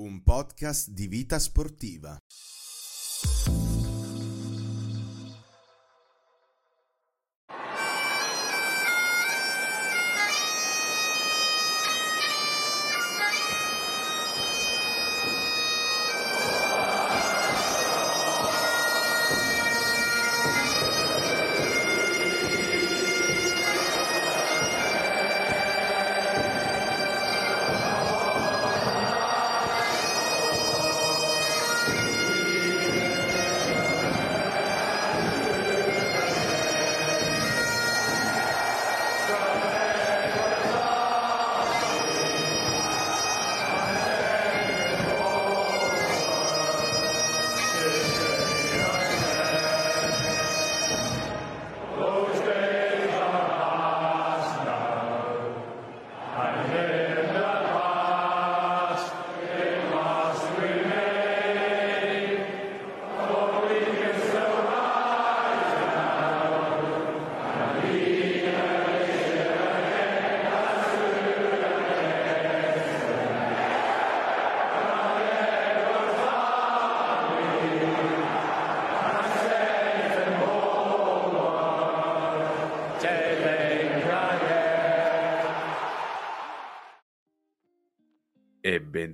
Un podcast di vita sportiva.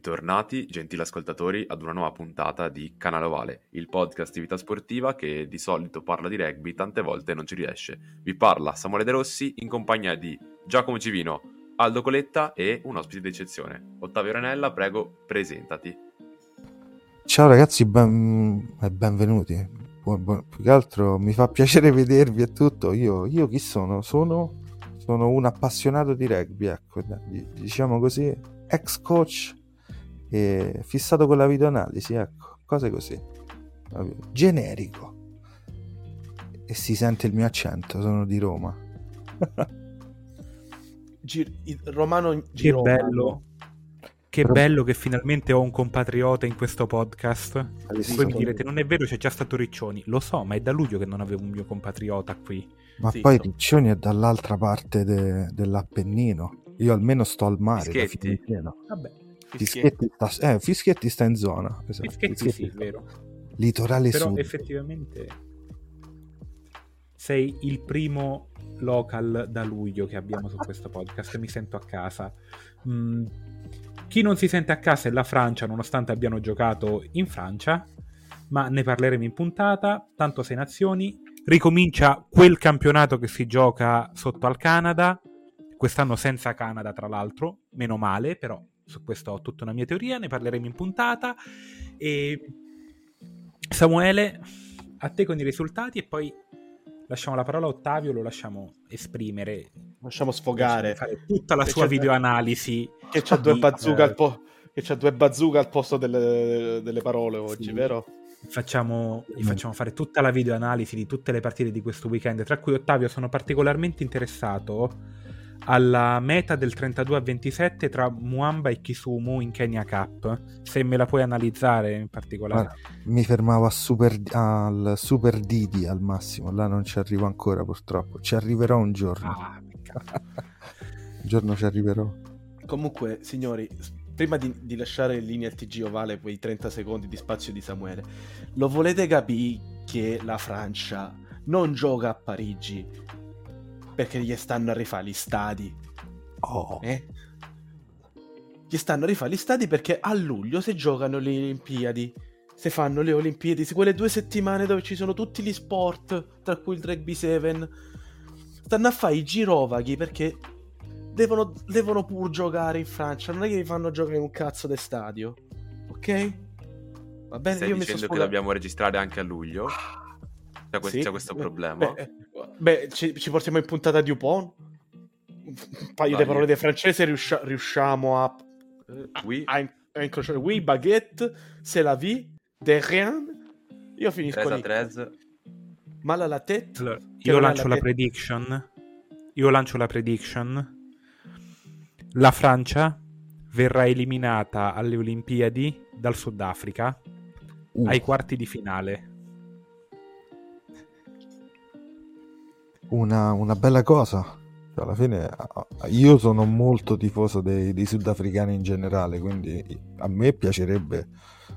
Bentornati, gentili ascoltatori, ad una nuova puntata di Canale Ovale, il podcast di vita sportiva che di solito parla di rugby, tante volte non ci riesce. Vi parla Samuele De Rossi in compagnia di Giacomo Civino, Aldo Coletta e un ospite d'eccezione. Ottavio Ranella, prego, presentati. Ciao ragazzi, ben... eh, benvenuti. Più che altro mi fa piacere vedervi e tutto. Io, io chi sono? Sono, sono un appassionato di rugby, ecco, diciamo così ex coach e fissato con la videoanalisi, ecco, cose così. Generico. E si sente il mio accento, sono di Roma. Gir- Romano Che bello. Che Però... bello che finalmente ho un compatriota in questo podcast. Sì, Voi mi direte, non è vero, c'è già stato Riccioni. Lo so, ma è da luglio che non avevo un mio compatriota qui. Ma sì, poi Riccioni è dall'altra parte de- dell'Appennino. Io almeno sto al mare. Vabbè. Fischietti. Fischietti, sta, eh, Fischietti sta in zona. Esatto. Fischietti, Fischietti sì, vero. Litorale Però sud. effettivamente sei il primo local da luglio che abbiamo su questo podcast. Mi sento a casa. Mm. Chi non si sente a casa è la Francia, nonostante abbiano giocato in Francia, ma ne parleremo in puntata. Tanto sei nazioni. Ricomincia quel campionato che si gioca sotto al Canada quest'anno senza Canada tra l'altro, meno male, però su questo ho tutta una mia teoria, ne parleremo in puntata. E Samuele, a te con i risultati e poi lasciamo la parola a Ottavio, lo lasciamo esprimere. Lasciamo sfogare. Lasciamo fare tutta la che sua videoanalisi. Che c'ha due bazooka al po- che c'ha due bazooka al posto delle, delle parole oggi, sì. vero? Facciamo, gli facciamo fare tutta la videoanalisi di tutte le partite di questo weekend, tra cui Ottavio sono particolarmente interessato alla meta del 32 a 27 tra Muamba e Kisumu in Kenya Cup. Se me la puoi analizzare in particolare. Guarda, mi fermavo super, al Super Didi al massimo, là non ci arrivo ancora purtroppo. Ci arriverò un giorno. Ah, un giorno ci arriverò. Comunque, signori, prima di, di, lasciare in linea il TG ovale quei 30 secondi di spazio di Samuele, lo volete capire che la Francia non gioca a Parigi perché gli stanno a rifare gli stadi. Oh. Eh? Gli stanno a rifare gli stadi perché a luglio si giocano le Olimpiadi. Se fanno le Olimpiadi, quelle due settimane dove ci sono tutti gli sport, tra cui il rugby 7, stanno a fare i girovaghi perché devono, devono pur giocare in Francia. Non è che vi fanno giocare in un cazzo di stadio. Ok? Va bene, Stai io dicendo mi so che dobbiamo registrare anche a luglio? C'è, questo, sì? c'è questo problema? Beh, beh ci, ci, portiamo in puntata di Upon. Un paio di parole di francese riusci- riusciamo a, oui. a, a, incrociare. Oui, baguette, c'est la vie, de rien. Io finisco 3 lì. 3. Mala la tête. Allora, io lancio la, la prediction. Io lancio la prediction. La Francia verrà eliminata alle Olimpiadi dal Sudafrica uh. ai quarti di finale. Una, una bella cosa. Cioè, alla fine io sono molto tifoso dei, dei sudafricani in generale, quindi a me piacerebbe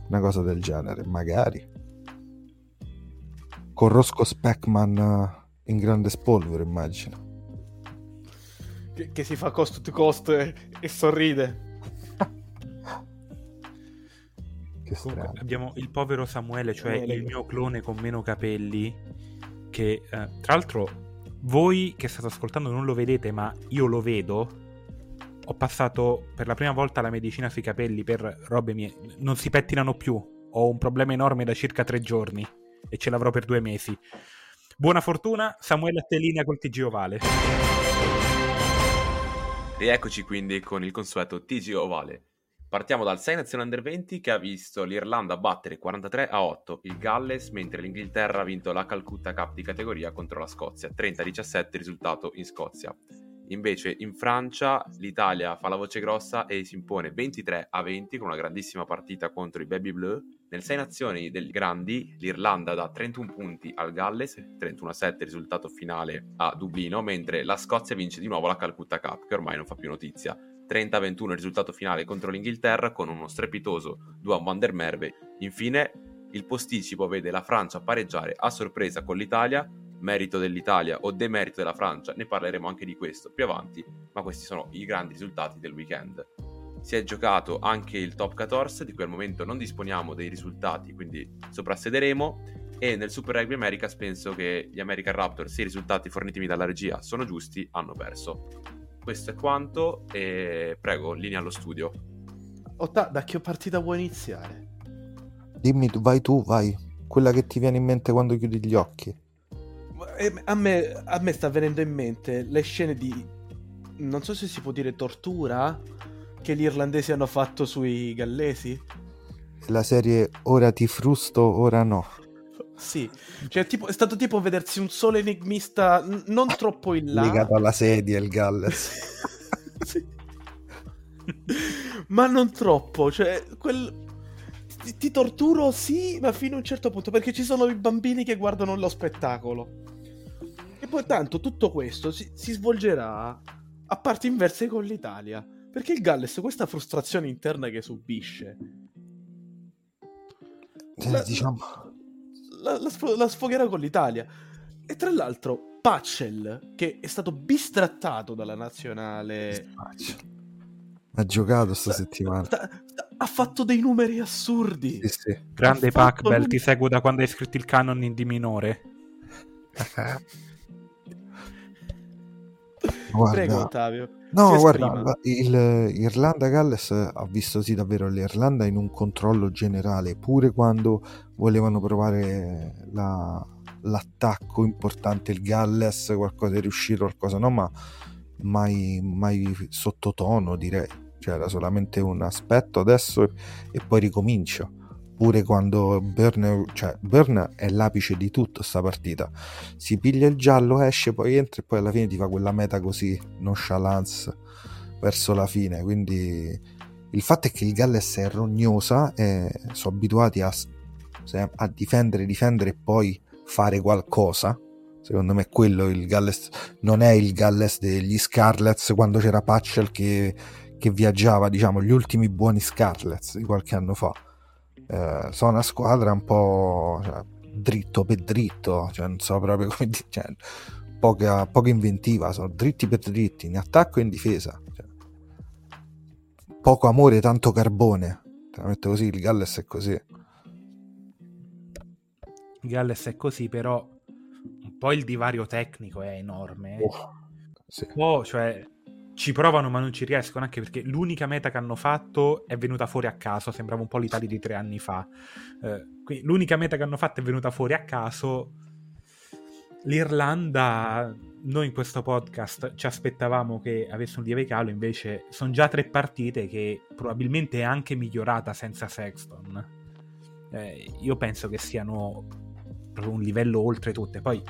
una cosa del genere, magari. Con Rosco Speckman in grande spolvero, immagino. Che, che si fa cost to cost e, e sorride. Comunque, abbiamo il povero Samuele, cioè Samuele. il mio clone con meno capelli, che eh, tra l'altro voi che state ascoltando non lo vedete, ma io lo vedo. Ho passato per la prima volta la medicina sui capelli per robe mie. Non si pettinano più. Ho un problema enorme da circa tre giorni e ce l'avrò per due mesi. Buona fortuna, Samuele Attelina col TG Ovale. Rieccoci quindi con il consueto TG Ovale. Partiamo dal 6 Nazione Under 20 che ha visto l'Irlanda battere 43 a 8 il Galles, mentre l'Inghilterra ha vinto la Calcutta Cup di categoria contro la Scozia, 30-17 risultato in Scozia. Invece in Francia l'Italia fa la voce grossa e si impone 23 a 20 con una grandissima partita contro i Baby Bleu. Nel 6 nazioni del Grandi l'Irlanda dà 31 punti al Galles, 31 a 7 risultato finale a Dublino, mentre la Scozia vince di nuovo la Calcutta Cup che ormai non fa più notizia. 30-21 il risultato finale contro l'Inghilterra con uno strepitoso 2 van der Merve. Infine il posticipo vede la Francia pareggiare a sorpresa con l'Italia, merito dell'Italia o demerito della Francia, ne parleremo anche di questo più avanti, ma questi sono i grandi risultati del weekend. Si è giocato anche il top 14, di cui al momento non disponiamo dei risultati, quindi soprassederemo. E nel Super Rugby Americas penso che gli American Raptors, se i risultati fornitimi dalla regia sono giusti, hanno perso questo è quanto e prego, linea allo studio. Otta, da che partita vuoi iniziare? Dimmi, vai tu, vai. Quella che ti viene in mente quando chiudi gli occhi. Eh, a me, a me sta venendo in mente le scene di... Non so se si può dire tortura che gli irlandesi hanno fatto sui gallesi. La serie ora ti frusto, ora no. Sì, cioè, tipo, è stato tipo vedersi un solo enigmista n- non troppo in là. Legato alla sedia, il Galles. sì. ma non troppo, cioè, quel... Ti, ti, torturo, sì, ma fino a un certo punto, perché ci sono i bambini che guardano lo spettacolo. E poi tanto tutto questo si, si svolgerà a parti inverse con l'Italia. Perché il Galles questa frustrazione interna che subisce. Eh, la, diciamo la, la, la sfogherà con l'Italia. E tra l'altro, Pacel, che è stato bistrattato dalla nazionale. Ha giocato sta settimana. Sta, sta, ha fatto dei numeri assurdi. Sì, sì. Grande Pacbel, num- ti seguo da quando hai scritto il canon in di minore. Guarda, Prego, Ottavio. No, guarda, il Irlanda-Galles ha visto sì davvero l'Irlanda in un controllo generale, pure quando volevano provare la, l'attacco importante, il Galles, qualcosa è riuscito, qualcosa no, ma mai, mai sottotono direi, cioè era solamente un aspetto adesso e, e poi ricomincia. Pure quando Burn, cioè Burn è l'apice di tutto sta partita. Si piglia il giallo esce poi entra e poi alla fine ti fa quella meta così nonchalance verso la fine. Quindi il fatto è che il Galles è rognosa e sono abituati a, a difendere difendere e poi fare qualcosa secondo me quello il Galles non è il Galles degli Scarlets quando c'era Patchell che, che viaggiava diciamo gli ultimi buoni Scarlets di qualche anno fa eh, sono una squadra un po' cioè, dritto per dritto, cioè, non so proprio come dire, cioè, poca, poca, inventiva, sono dritti per dritti, in attacco e in difesa. Cioè. Poco amore, tanto carbone. Te la metto così, il Galles è così. Galles è così, però un po' il divario tecnico è enorme. Oh, sì. Po', cioè, ci provano ma non ci riescono anche perché l'unica meta che hanno fatto è venuta fuori a caso sembrava un po' l'Italia di tre anni fa eh, l'unica meta che hanno fatto è venuta fuori a caso l'Irlanda noi in questo podcast ci aspettavamo che avesse un lieve calo invece sono già tre partite che probabilmente è anche migliorata senza Sexton eh, io penso che siano un livello oltre tutte poi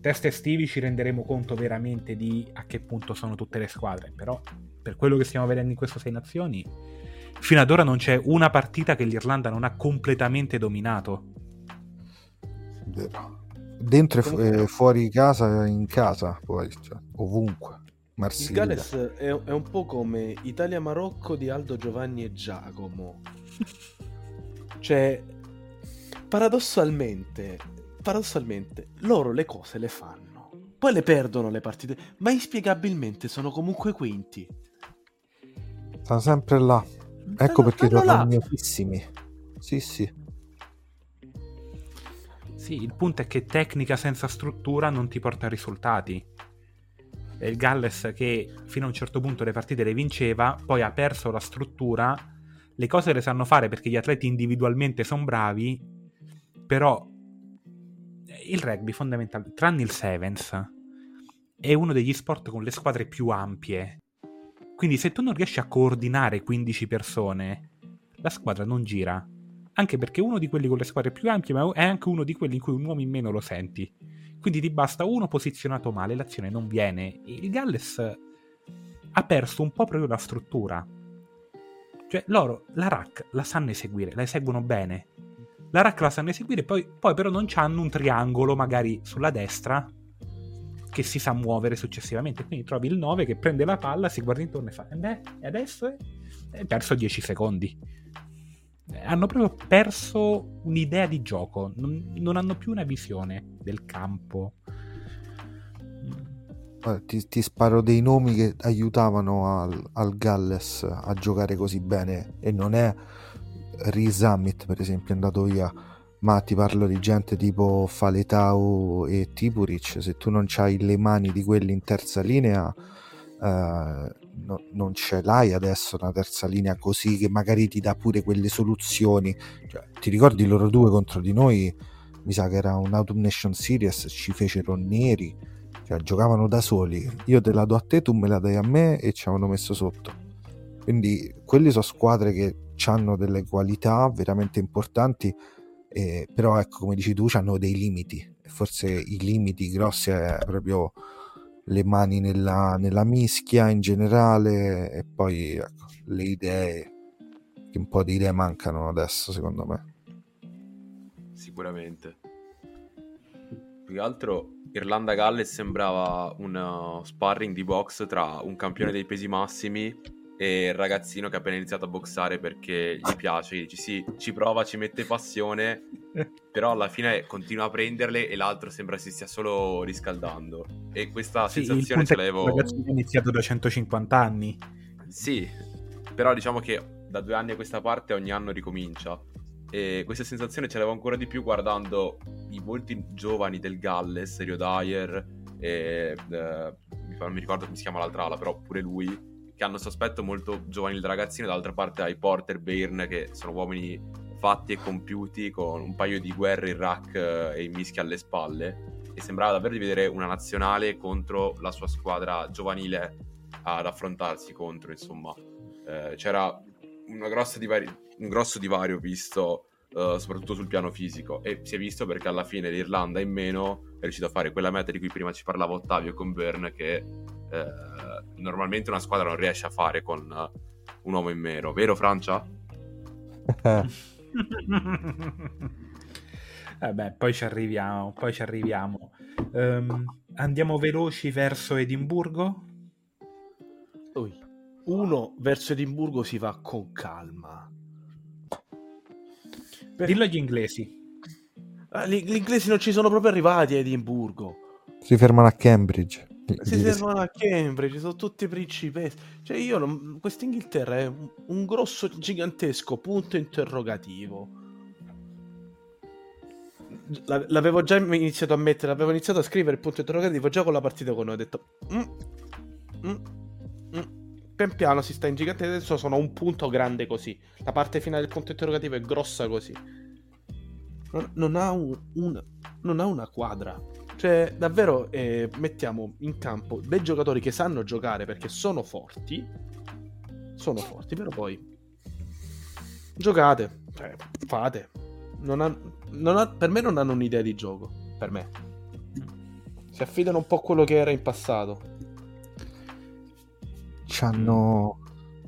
test estivi ci renderemo conto veramente di a che punto sono tutte le squadre, però per quello che stiamo vedendo in queste sei nazioni, fino ad ora non c'è una partita che l'Irlanda non ha completamente dominato. Vero. dentro e fu- Comunque- e fuori casa, in casa, poi, cioè, ovunque. Il Marsiglia. Galles è, è un po' come Italia-Marocco di Aldo Giovanni e Giacomo. Cioè, paradossalmente, paradossalmente, loro le cose le fanno. Poi le perdono le partite, ma inspiegabilmente sono comunque quinti. Sta sempre là. Ecco Stanno- perché stanno là. romagnotissimi. Sì, sì. Sì, il punto è che tecnica senza struttura non ti porta a risultati. È il Galles che fino a un certo punto le partite le vinceva, poi ha perso la struttura. Le cose le sanno fare perché gli atleti individualmente sono bravi, però il rugby fondamentalmente, tranne il Sevens, è uno degli sport con le squadre più ampie. Quindi se tu non riesci a coordinare 15 persone, la squadra non gira. Anche perché uno di quelli con le squadre più ampie ma è anche uno di quelli in cui un uomo in meno lo senti. Quindi ti basta uno posizionato male, l'azione non viene. Il Galles ha perso un po' proprio la struttura. Cioè, loro la rack la sanno eseguire, la eseguono bene. La rack la sanno eseguire, poi, poi però non hanno un triangolo magari sulla destra che si sa muovere successivamente. Quindi trovi il 9 che prende la palla, si guarda intorno e fa: "Eh beh, e adesso è perso 10 secondi. Eh, Hanno proprio perso un'idea di gioco, non, non hanno più una visione del campo. Guarda, Ti, ti sparo dei nomi che aiutavano al, al Galles a giocare così bene e non è Reese Summit per esempio è andato via. Ma ti parlo di gente tipo Faletau e Tipuric se tu non hai le mani di quelli in terza linea eh, no- non ce l'hai adesso una terza linea così che magari ti dà pure quelle soluzioni. Cioè, ti ricordi loro due contro di noi? Mi sa che era un Autumn Nation Series ci fecero neri cioè giocavano da soli. Io te la do a te tu me la dai a me e ci avevano messo sotto. Quindi quelli sono squadre che hanno delle qualità veramente importanti eh, però ecco come dici tu hanno dei limiti forse i limiti grossi è proprio le mani nella, nella mischia in generale e poi ecco, le idee che un po' di idee mancano adesso secondo me Sicuramente. Più che altro Irlanda-Galles sembrava un uh, sparring di box tra un campione dei pesi massimi e il ragazzino che ha appena iniziato a boxare perché gli piace, gli dici sì, ci prova, ci mette passione, però alla fine continua a prenderle e l'altro sembra si stia solo riscaldando. E questa Sì, sensazione ce che il l'avevo... ragazzo è iniziato da 150 anni. Sì, però diciamo che da due anni a questa parte ogni anno ricomincia. E questa sensazione ce l'avevo ancora di più guardando i volti giovani del Galles, Rio Dyer, e, eh, non mi ricordo come si chiama l'altra ala, però pure lui, che hanno questo aspetto molto giovanile da ragazzino, dall'altra parte hai Porter, Byrne, che sono uomini fatti e compiuti con un paio di guerre in rack eh, e in mischia alle spalle. E sembrava davvero di vedere una nazionale contro la sua squadra giovanile ad affrontarsi contro, insomma. Eh, c'era divari- un grosso divario visto eh, soprattutto sul piano fisico e si è visto perché alla fine l'Irlanda in meno è riuscito a fare quella meta di cui prima ci parlava Ottavio con Byrne che eh, normalmente una squadra non riesce a fare con eh, un uomo in meno, vero Francia? Vabbè, poi ci arriviamo, poi ci arriviamo. Ehm, andiamo veloci verso Edimburgo? Ui. Uno verso Edimburgo si va con calma. Per- Dillo agli inglesi. Ah, gli, gli inglesi non ci sono proprio arrivati a Edimburgo. si fermano a Cambridge Si fermano a Cambridge, sono tutti principessi. Cioè, io non... questa Inghilterra è un, un grosso, gigantesco punto interrogativo. La- L'avevo già iniziato a mettere, avevo iniziato a scrivere il punto interrogativo già con la partita con noi. Ho detto, "Mm, mm, mm". pian piano si sta ingigantendo. Adesso sono un punto grande così. La parte finale del punto interrogativo è grossa così. Non, non ha, un- una, non ha una quadra. Cioè, davvero eh, mettiamo in campo dei giocatori che sanno giocare perché sono forti. Sono forti, però poi giocate, cioè, fate. Non ha- non ha- per me non hanno un'idea di gioco. Per me. Si affidano un po' a quello che era in passato. hanno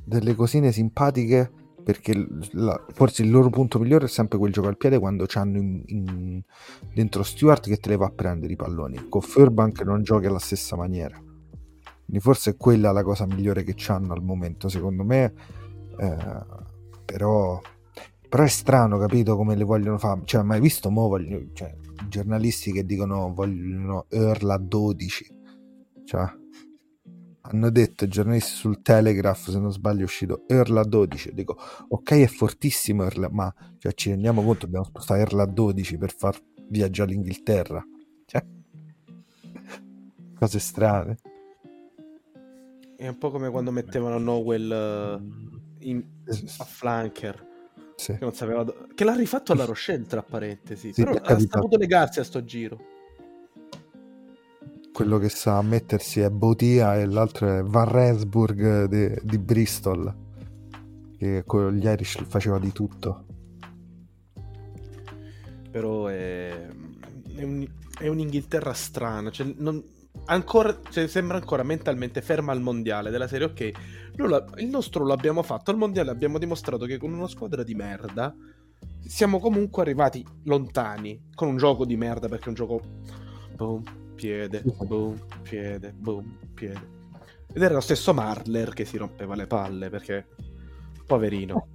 delle cosine simpatiche perché la- forse il loro punto migliore è sempre quel gioco al piede quando c'hanno in- in- dentro Stewart che te le va a prendere i palloni. Con Furbank non giochi alla stessa maniera. Quindi forse è quella la cosa migliore che c'hanno al momento, secondo me. Eh, però, però è strano, capito, come le vogliono fare. Cioè, mai visto mo voglio- cioè, giornalisti che dicono vogliono Earl a 12. Cioè, hanno detto i giornalisti sul Telegraph, se non sbaglio, è uscito Earl a 12. Dico, ok, è fortissimo Earl, ma cioè, ci rendiamo conto, dobbiamo spostare Earl a 12 per far viaggiare l'Inghilterra. Cioè, cose strane. È un po' come quando mettevano Nowell eh, in- a flanker. Sì. Che non sapeva. do- Che l'ha rifatto alla Rochelle, tra parentesi. Sì, Però ha saputo legarsi a sto giro. Quello che sa mettersi è Botia e l'altro è Van Rensburg de- di Bristol. Che con gli Irish faceva di tutto. Però è, è, un- è un'Inghilterra strana. Cioè, non- ancora, cioè, sembra ancora mentalmente ferma al mondiale della serie. Ok, la- il nostro l'abbiamo fatto al mondiale. Abbiamo dimostrato che con una squadra di merda siamo comunque arrivati lontani. Con un gioco di merda perché è un gioco. Boom, piede, boom, piede, boom, piede. Ed era lo stesso Marler che si rompeva le palle perché. Poverino.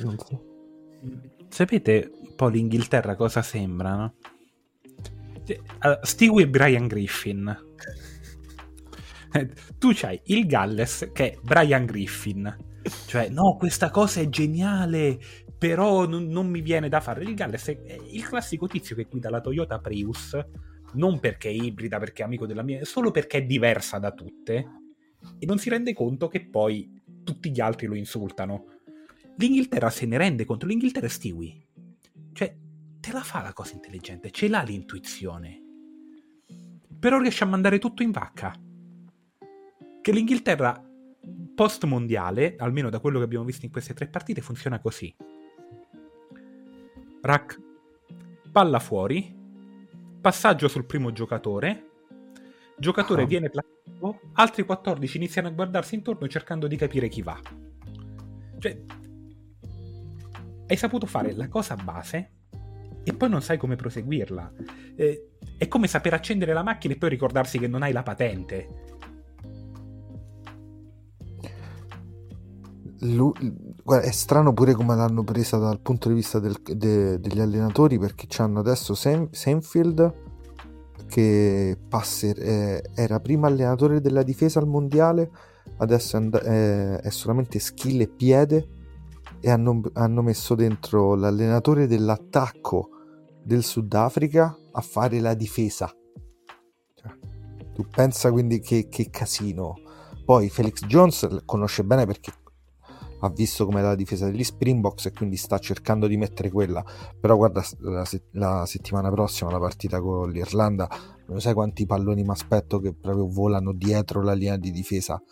Non so. Sapete un po' l'Inghilterra cosa sembrano? Cioè, allora, Stewie e Brian Griffin. Eh, tu c'hai il Galles che è Brian Griffin. Cioè, no, questa cosa è geniale, però non, non mi viene da fare. Il Galles è, il classico tizio che guida la Toyota Prius, non perché è ibrida, perché è amico della mia, solo perché è diversa da tutte e non si rende conto che poi tutti gli altri lo insultano. L'Inghilterra se ne rende conto, l'Inghilterra è Stewie. Cioè, te la fa la cosa intelligente, ce l'ha l'intuizione. Però riesce a mandare tutto in vacca. Che l'Inghilterra post mondiale, almeno da quello che abbiamo visto in queste tre partite, funziona così. Rack, palla fuori, passaggio sul primo giocatore, giocatore Ah. viene placato, altri 14 iniziano a guardarsi intorno cercando di capire chi va. Cioè, hai saputo fare la cosa base e poi non sai come proseguirla. Eh, è come saper accendere la macchina e poi ricordarsi che non hai la patente. Lu- guarda, è strano pure come l'hanno presa dal punto di vista del- de- degli allenatori perché c'hanno adesso Senfield che passer- eh, era prima allenatore della difesa al mondiale adesso è, and- è- è solamente skill e piede e hanno, hanno messo dentro l'allenatore dell'attacco del Sudafrica a fare la difesa. Cioè, tu pensa quindi che, che casino. Poi Felix Jones conosce bene perché ha visto com'è la difesa degli Springboks e quindi sta cercando di mettere quella. Però guarda la, se- la settimana prossima la partita con l'Irlanda non sai quanti palloni mi aspetto che proprio volano dietro la linea di difesa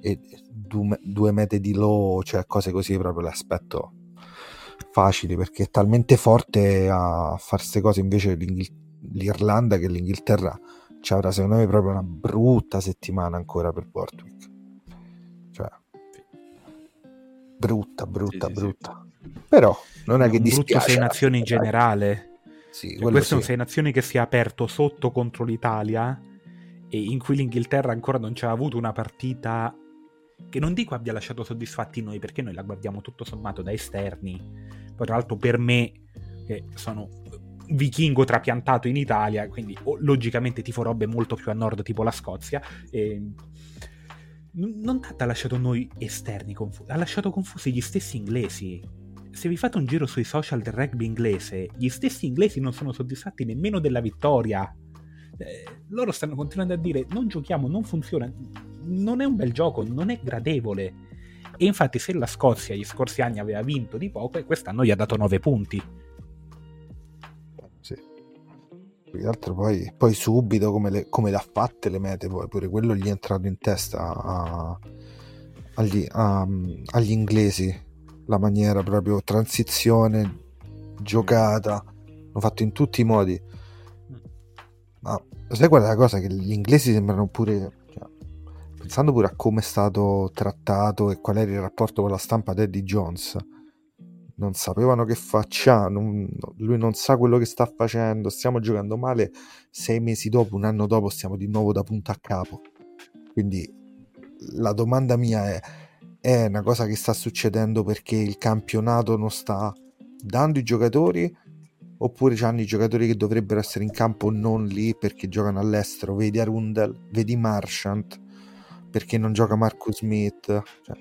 e due, due mete di low cioè cose così proprio le aspetto facili perché è talmente forte a fare queste cose. Invece l'Irlanda che l'Inghilterra ci avrà secondo me proprio una brutta settimana ancora per Bortwick brutta brutta Sì, sì, sì. brutta però non è che un brutto dispiace sei nazioni in dai. generale. sì, Cioè, questo è un sì. sei nazioni che si è aperto sotto contro l'Italia e in cui l'Inghilterra ancora non ci ha avuto una partita che non dico abbia lasciato soddisfatti noi perché noi la guardiamo tutto sommato da esterni. Poi tra l'altro per me che sono vichingo trapiantato in Italia, quindi oh, logicamente tifo robe molto più a nord tipo la Scozia. E non tanto ha lasciato noi esterni confusi, ha lasciato confusi gli stessi inglesi. Se vi fate un giro sui social del rugby inglese, gli stessi inglesi non sono soddisfatti nemmeno della vittoria. Eh, loro stanno continuando a dire non giochiamo, non funziona, non è un bel gioco, non è gradevole. E infatti se la Scozia gli scorsi anni aveva vinto di poco, quest'anno gli ha dato 9 punti. Più che altro poi, poi subito come le, come le ha fatte le mete, poi pure quello gli è entrato in testa a- agli, a- agli inglesi, la maniera proprio transizione, giocata, l'hanno fatto in tutti i modi. Ma sai qual è la cosa? Che gli inglesi sembrano pure... cioè, pensando pure a come è stato trattato e qual era il rapporto con la stampa di Eddie Jones, non sapevano che faccia, non- lui non sa quello che sta facendo, stiamo giocando male, sei mesi dopo, un anno dopo stiamo di nuovo da punto a capo. Quindi la domanda mia è, è una cosa che sta succedendo perché il campionato non sta dando i giocatori oppure c'hanno i giocatori che dovrebbero essere in campo non lì perché giocano all'estero, vedi Arundel, vedi Marchant, perché non gioca Marcus Smith, cioè,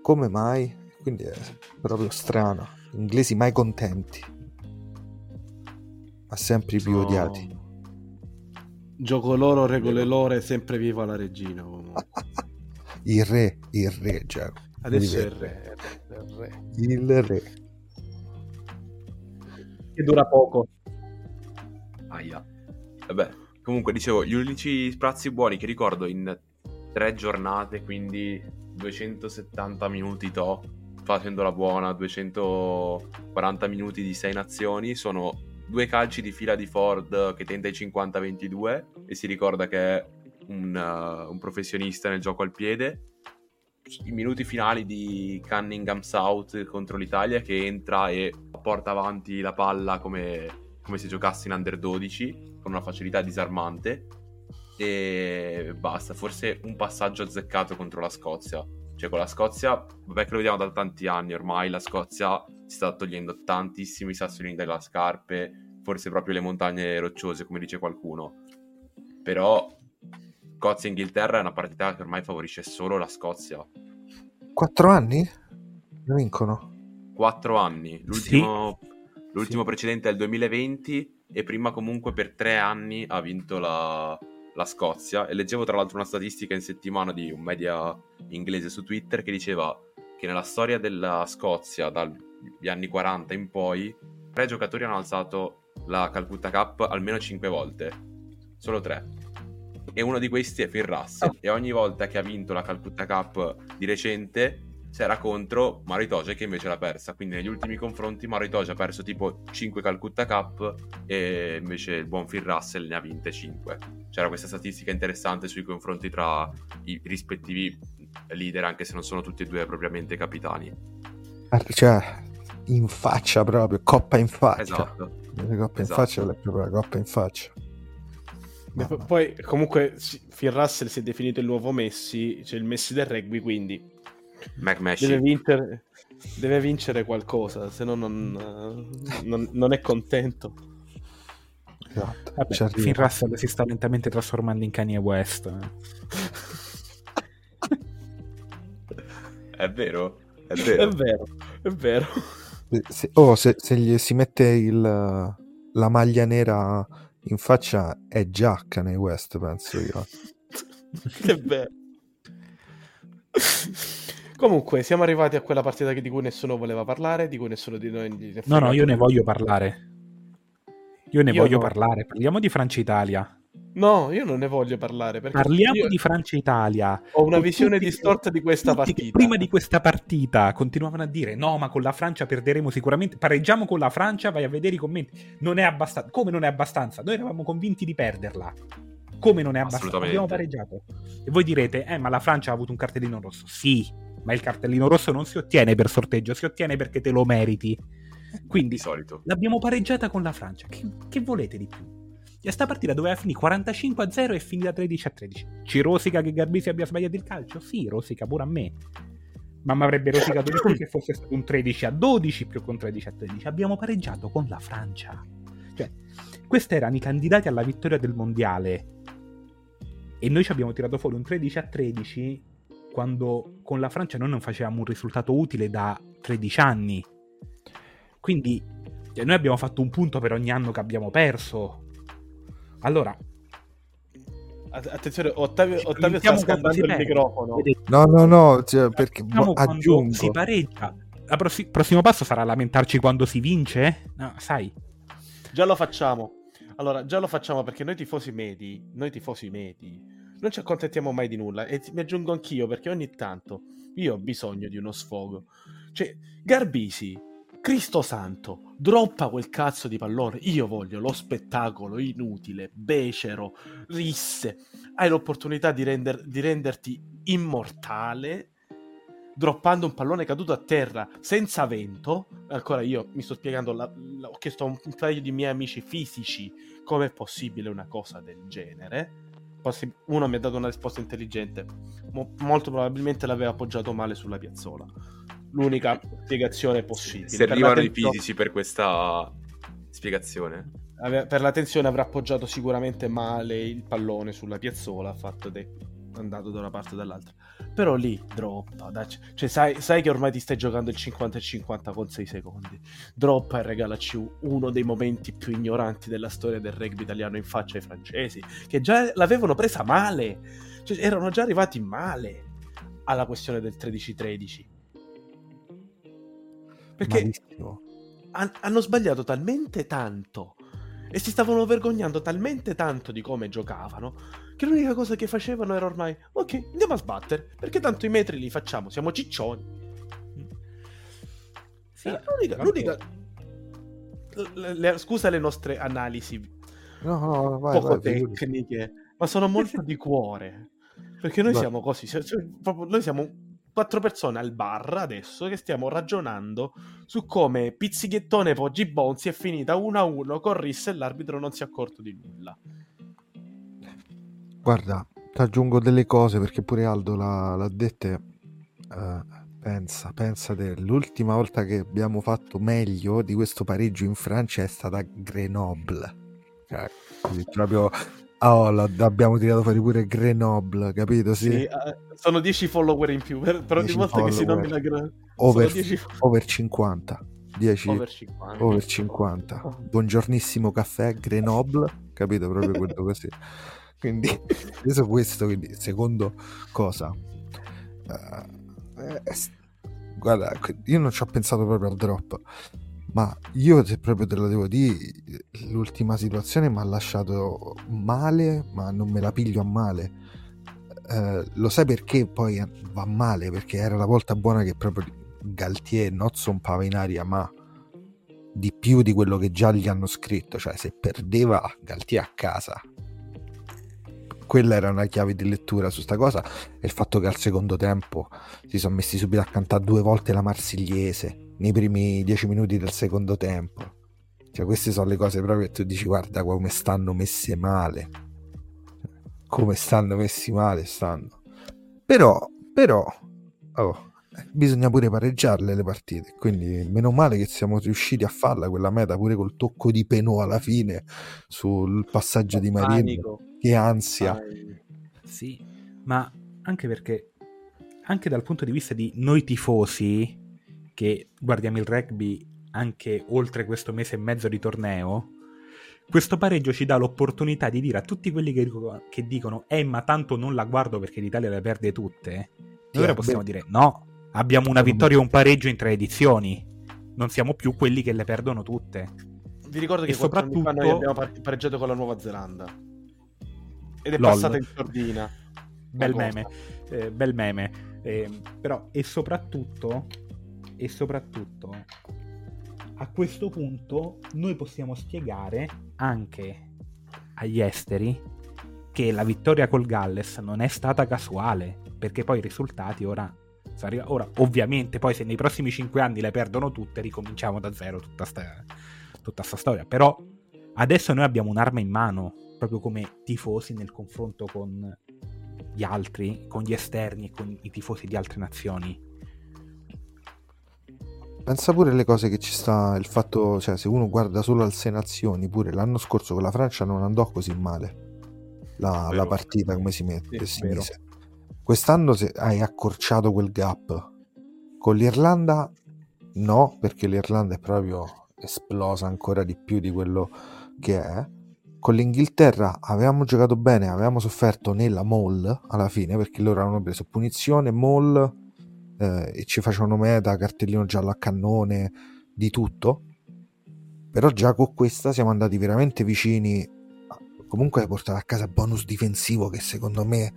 come mai? Quindi è proprio strano, inglesi mai contenti, ma sempre i più No. odiati. Gioco loro, regole loro, sempre viva la regina. Il re, il re, Giacomo. Adesso è il re, è il re. Il re. Che dura poco. Aia. Vabbè, comunque dicevo, gli unici sprazzi buoni che ricordo in tre giornate, quindi 270 minuti to, facendola buona, 240 minuti di sei nazioni, sono due calci di fila di Ford che tenta i 50-22 e si ricorda che è un, uh, un professionista nel gioco al piede. I minuti finali di Cunningham South contro l'Italia che entra e porta avanti la palla come come se giocasse in under 12 con una facilità disarmante e basta, forse un passaggio azzeccato contro la Scozia. Cioè con la Scozia, vabbè che lo vediamo da tanti anni ormai, la Scozia si sta togliendo tantissimi sassolini dalle scarpe, forse proprio le montagne rocciose, come dice qualcuno. Però Scozia e Inghilterra è una partita che ormai favorisce solo la Scozia. Quattro anni? Vincono. Quattro anni, l'ultimo, l'ultimo precedente è il 2020 e prima comunque per tre anni ha vinto la, la Scozia e leggevo tra l'altro una statistica in settimana di un media inglese su Twitter che diceva che nella storia della Scozia dagli anni 40 in poi tre giocatori hanno alzato la Calcutta Cup almeno cinque volte solo tre. E uno di questi è Phil Russell. E ogni volta che ha vinto la Calcutta Cup di recente si era contro Mario Itoje che invece l'ha persa quindi negli ultimi confronti Mario Itoje ha perso tipo 5 Calcutta Cup e invece il buon Phil Russell ne ha vinte 5 c'era questa statistica interessante sui confronti tra i rispettivi leader anche se non sono tutti e due propriamente capitani Cioè, in faccia proprio, coppa in faccia. esatto La coppa in Esatto. faccia è proprio la coppa in faccia. Beh, Mamma. Poi comunque Phil Russell si è definito il nuovo Messi, cioè il Messi del rugby, quindi Deve vincere, deve vincere qualcosa, se no non, non- non è contento. Esatto. Vabbè. Finn Russell si sta lentamente trasformando in Kanye West. eh. è vero è È vero vero, è vero. Se- se- oh, se, se gli si mette il, la maglia nera in faccia è già Kanye West, penso io. È vero. Comunque, siamo arrivati a quella partita di cui nessuno voleva parlare, di cui nessuno di noi... è No, no, io ne voglio parlare. Io ne Io voglio no. parlare. Parliamo di Francia-Italia. No, io non ne voglio parlare perché Parliamo io di Francia-Italia. ho una visione tutti- distorta di questa partita. prima di questa partita continuavano a dire no, ma con la Francia perderemo sicuramente. Pareggiamo con la Francia, vai a vedere i commenti. Non è abbastanza. Come non è abbastanza? Noi eravamo convinti di perderla. Come non è abbastanza? Abbiamo pareggiato. E voi direte, eh, ma la Francia ha avuto un cartellino rosso. Sì, ma il cartellino rosso non si ottiene per sorteggio, si ottiene perché te lo meriti. Quindi di solito l'abbiamo pareggiata con la Francia. Che, che volete di più? E sta partita doveva finire 45 a 0 e finita 13 a 13. Ci rosica che Garbisi abbia sbagliato il calcio? Sì, rosica pure a me. Ma mi avrebbe rosicato di più che fosse stato un 13 a 12 più che un 13 a 13. Abbiamo pareggiato con la Francia. Cioè, questi erano i candidati alla vittoria del mondiale. E noi ci abbiamo tirato fuori un 13 a 13 quando con la Francia noi non facevamo un risultato utile da 13 anni. Quindi cioè, noi abbiamo fatto un punto per ogni anno che abbiamo perso. Allora, Att- Attenzione, Ottavio, Ottavio sta scaldando il perde. microfono. No, no, no, cioè, perché diciamo aggiungo. si pareggia. Il prossi- prossimo passo sarà lamentarci quando si vince? No, sai. Già lo facciamo. Allora, già lo facciamo perché noi tifosi medi, noi tifosi medi, non ci accontentiamo mai di nulla. E mi aggiungo anch'io perché ogni tanto io ho bisogno di uno sfogo. Cioè, Garbisi, Cristo santo, droppa quel cazzo di pallone. Io voglio lo spettacolo inutile, becero, risse. Hai l'opportunità di, render- di renderti immortale droppando un pallone caduto a terra senza vento. Ancora io mi sto spiegando, la, la, ho chiesto a un paio di miei amici fisici come è possibile una cosa del genere. Possi- uno mi ha dato una risposta intelligente, Mo- molto probabilmente l'aveva appoggiato male sulla piazzola. L'unica spiegazione possibile. Servivano Per i fisici per questa spiegazione. ave- per la tensione avrà appoggiato sicuramente male il pallone sulla piazzola, fatto è andato da una parte o dall'altra. Però lì droppa, dai, cioè sai, sai che ormai ti stai giocando il 50 e 50 con 6 secondi. Droppa e regalaci uno dei momenti più ignoranti della storia del rugby italiano in faccia ai francesi, che già l'avevano presa male, cioè erano già arrivati male alla questione del 13-13. Perché Malissimo. han- hanno sbagliato talmente tanto e si stavano vergognando talmente tanto di come giocavano che l'unica cosa che facevano era ormai ok andiamo a sbattere perché tanto i metri li facciamo siamo ciccioni Sì, Eh, l'unica, l'unica- le- le- scusa le nostre analisi No, no, vai, poco vai, tecniche ma sono molto di cuore perché noi Vai. siamo così cioè- cioè, proprio- noi siamo quattro persone al bar adesso che stiamo ragionando su come Pizzighettone Poggi Bonzi è finita 1-1 con Risse e l'arbitro non si è accorto di nulla. Guarda, ti aggiungo delle cose perché pure Aldo l'ha, l'ha dette. Eh, pensa, pensa te, l'ultima volta che abbiamo fatto meglio di questo pareggio in Francia è stata a Grenoble. Cioè, quindi proprio oh, la- abbiamo tirato fuori pure Grenoble, capito? Sì. Sì, eh, sono 10 follower in più per, per ogni 10 volta che si follower. nomina Gra- over, sono 10 over 50. 10 over 50. over 50. Buongiornissimo caffè Grenoble, capito? Proprio quello così. Quindi, preso questo, quindi, secondo cosa? Eh, eh, s- guarda, io non ci ho pensato proprio al drop, ma io se proprio te lo devo dire, l'ultima situazione mi ha lasciato male, ma non me la piglio a male. Eh, lo sai perché poi va male? Perché era la volta buona che proprio Galtier non zompava in aria, ma di più di quello che già gli hanno scritto. Cioè, se perdeva Galtier a casa, quella era una chiave di lettura su sta cosa. E il fatto che al secondo tempo si sono messi subito a cantare due volte la marsigliese nei primi dieci minuti del secondo tempo. Cioè, queste sono le cose proprio che tu dici: guarda come stanno messe male. Come stanno messi male, stanno. Però, però, oh, bisogna pure pareggiarle le partite. Quindi, meno male che siamo riusciti a farla quella meta pure col tocco di Penò alla fine sul passaggio di Marin. Panico. Che ansia. Sì, ma anche perché, anche dal punto di vista di noi tifosi, che guardiamo il rugby anche oltre questo mese e mezzo di torneo, questo pareggio ci dà l'opportunità di dire a tutti quelli che, che dicono eh ma tanto non la guardo perché l'Italia le perde tutte, noi ora eh, possiamo beh. dire no, abbiamo una vittoria e un pareggio in tre edizioni, non siamo più quelli che le perdono tutte. Vi ricordo che E quattro anni fa soprattutto- noi abbiamo par- pareggiato con la Nuova Zelanda. Ed è Lol. passata in sordina. bel meme, eh, bel meme. Eh, però e soprattutto e soprattutto a questo punto noi possiamo spiegare anche agli esteri che la vittoria col Galles non è stata casuale perché poi i risultati ora ora ovviamente poi se nei prossimi 5 anni le perdono tutte ricominciamo da zero tutta sta, tutta sta storia però adesso noi abbiamo un'arma in mano proprio come tifosi nel confronto con gli altri, con gli esterni e con i tifosi di altre nazioni. Pensa pure alle cose che ci sta il fatto, cioè se uno guarda solo al Sei Nazioni, pure l'anno scorso con la Francia non andò così male la, la partita come si mette, Sì, si mise. Quest'anno se- hai accorciato quel gap. Con l'Irlanda no, perché l'Irlanda è proprio esplosa ancora di più di quello che è. Con l'Inghilterra avevamo giocato bene, avevamo sofferto nella mall alla fine perché loro avevano preso punizione, mall eh, e ci facevano meta, cartellino giallo a cannone, di tutto. Però già con questa siamo andati veramente vicini. Comunque hai portato a casa bonus difensivo che secondo me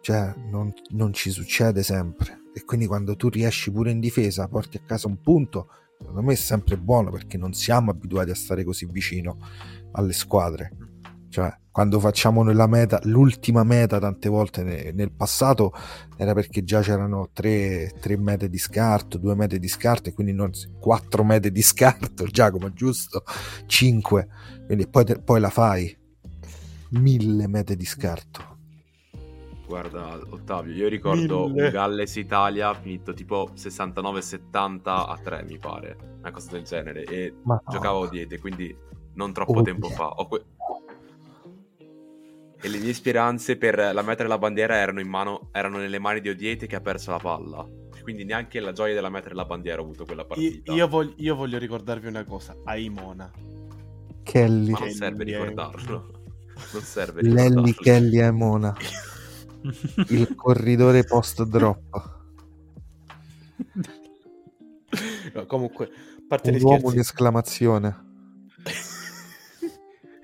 cioè, non, non ci succede sempre. E quindi quando tu riesci pure in difesa, porti a casa un punto, secondo me è sempre buono perché non siamo abituati a stare così vicino alle squadre. Cioè, quando facciamo nella meta, l'ultima meta tante volte ne- nel passato era perché già c'erano tre, tre mete di scarto, due mete di scarto e quindi non, quattro mete di scarto, Giacomo, giusto? Cinque. Quindi poi, poi la fai. Mille mete di scarto. Guarda, Ottavio, io ricordo Mille. un Galles Italia finito tipo 69-70 a 3, mi pare, una cosa del genere, e Ma no. giocavo a diete, quindi non troppo Oh, tempo yeah. fa. Ho que- E le mie speranze per la mettere la bandiera erano in mano, erano nelle mani di Odiete che ha perso la palla. Quindi neanche la gioia della mettere la bandiera ho avuto quella Io, partita. io voglio, io voglio ricordarvi una cosa, Aimona. Kelly, Ma non Kelly serve è- ricordarlo. Non serve Lelli ricordarlo. Kelly e Mona, il corridore post drop. No, comunque, parte Un uomo scherzi, di esclamazione.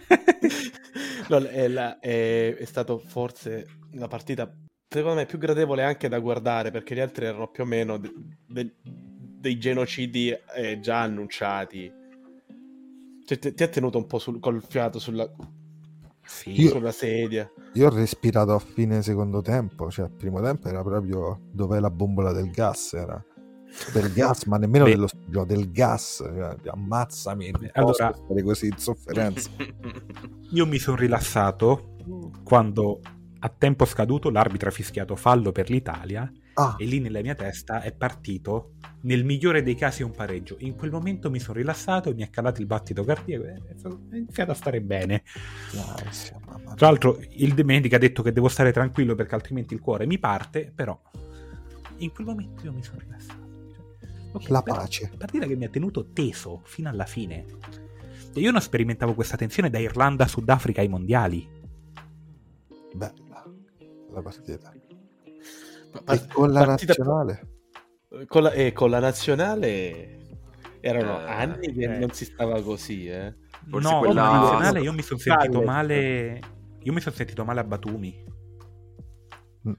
no, è, la- è, è stato forse la partita, secondo me, più gradevole anche da guardare perché gli altri erano più o meno de- de- dei genocidi eh, già annunciati. Cioè, ti, ti ha tenuto un po' sul, col fiato sulla, Sì, Io- sulla sedia. Io ho respirato a fine secondo tempo, cioè il primo tempo era proprio dov'è la bombola del gas, era del gas, ma nemmeno Beh. dello no, del gas, cioè, ammazzami, non Allora- posso stare così in sofferenza. io mi sono rilassato quando a tempo scaduto l'arbitro ha fischiato fallo per l'Italia Ah, e lì nella mia testa è partito nel migliore dei casi un pareggio. In quel momento mi sono rilassato, mi è calato il battito cardiaco e ho iniziato a stare bene. mia. Tra l'altro il De Medica ha detto che devo stare tranquillo perché altrimenti il cuore mi parte, però in quel momento io mi sono rilassato. Cioè, ok, la pace. partita che mi ha tenuto teso fino alla fine. E io non sperimentavo questa tensione da Irlanda, Sudafrica ai mondiali. Bella la partita. E con la nazionale. Con la, e con la nazionale erano Eh, anni che eh. non si stava così, eh. Forse no, quella- con la nazionale io mi sono sentito male. Io mi sono sentito male a Batumi.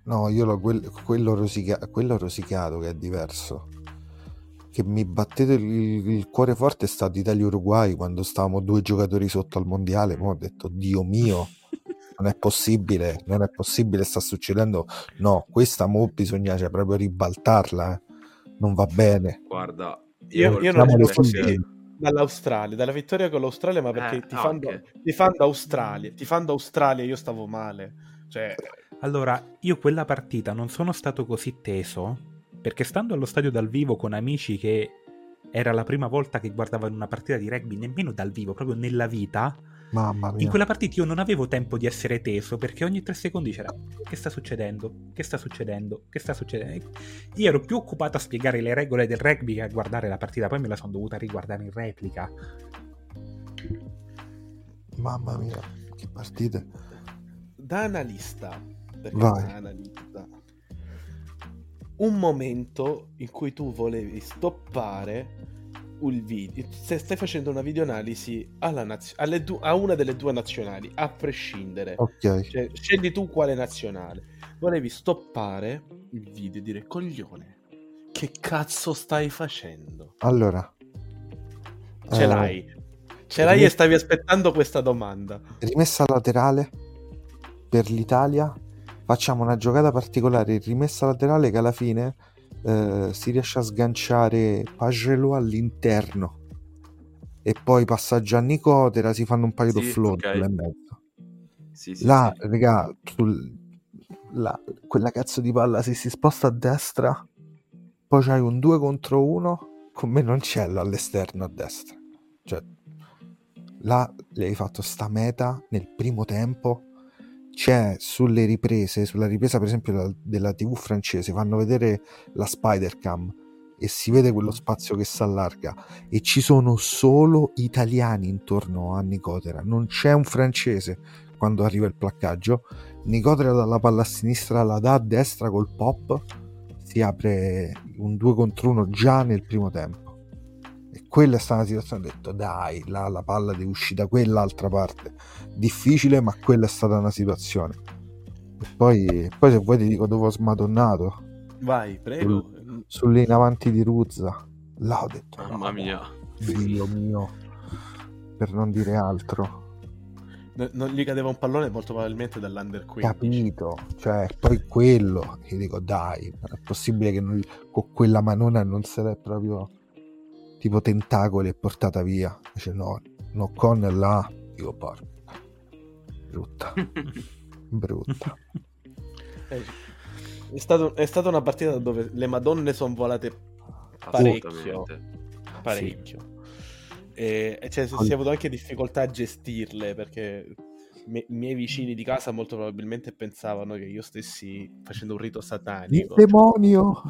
No, io lo, quel- quello, rosica- quello rosicato che è diverso. Che mi battete il, il cuore forte è stato Italia-Uruguay quando stavamo due giocatori sotto al mondiale. Poi ho detto, Dio mio, non è possibile, non è possibile, sta succedendo. No, questa mo bisogna cioè, proprio ribaltarla. eh. Non va bene. Guarda, Io- io non Siamo ce le fatto dall'Australia, dalla vittoria con l'Australia, ma perché Eh, tifando, anche. tifando Australia, tifando Australia io stavo male. Cioè, Allora, io quella partita non sono stato così teso perché stando allo stadio dal vivo con amici che era la prima volta che guardavano una partita di rugby, nemmeno dal vivo, proprio nella vita, Mamma mia. in quella partita io non avevo tempo di essere teso perché ogni tre secondi c'era che sta succedendo, che sta succedendo, che sta succedendo. Io ero più occupato a spiegare le regole del rugby che a guardare la partita, poi me la sono dovuta riguardare in replica. Mamma mia, che partite. da analista, perché Vai. da analista, un momento in cui tu volevi stoppare il video, se stai facendo una videoanalisi alla naz- du- a una delle due nazionali, a prescindere, Ok. cioè, scegli tu quale nazionale, volevi stoppare il video e dire coglione, che cazzo stai facendo? Allora. Ce eh, l'hai. Ce l'hai e stavi aspettando questa domanda. rimessa laterale per l'Italia facciamo una giocata particolare rimessa laterale che alla fine eh, si riesce a sganciare Pagelo all'interno e poi passaggio a Nicotera si fanno un paio di Sì, float ok. là in mezzo Sì, sì, là sì. raga sul- là, quella cazzo di palla se si sposta a destra poi c'hai un 2 contro 1 con me non c'è all'esterno a destra cioè là le hai fatto sta meta nel primo tempo c'è sulle riprese sulla ripresa per esempio della, della tv francese fanno vedere la spider cam e si vede quello spazio che si allarga e ci sono solo italiani intorno a Nicotera. Non c'è un francese quando arriva il placcaggio. Nicotera dalla palla a sinistra la dà a destra col pop si apre un 2 contro 1 già nel primo tempo quella è stata una situazione ho detto dai là la palla deve uscire da quell'altra parte difficile ma quella è stata una situazione e poi, poi se vuoi ti dico dove ho smadonnato Vai, prego. sulle in avanti di Ruzza Là ho detto, Mamma no, mia. Dio mio, per non dire altro. No- non gli cadeva un pallone molto probabilmente dall'under 15. Capito, cioè poi quello, io dico dai, è possibile che non- con quella manona non se l'è proprio tipo tentacoli e portata via. Dice no, no con là, dico porca, brutta, brutta. Eh, È, stato- è stata una partita dove le madonne sono volate parecchio. Parecchio. E, e cioè, si è avuto anche difficoltà a gestirle perché me- i miei vicini di casa molto probabilmente pensavano che io stessi facendo un rito Il satanico. demonio!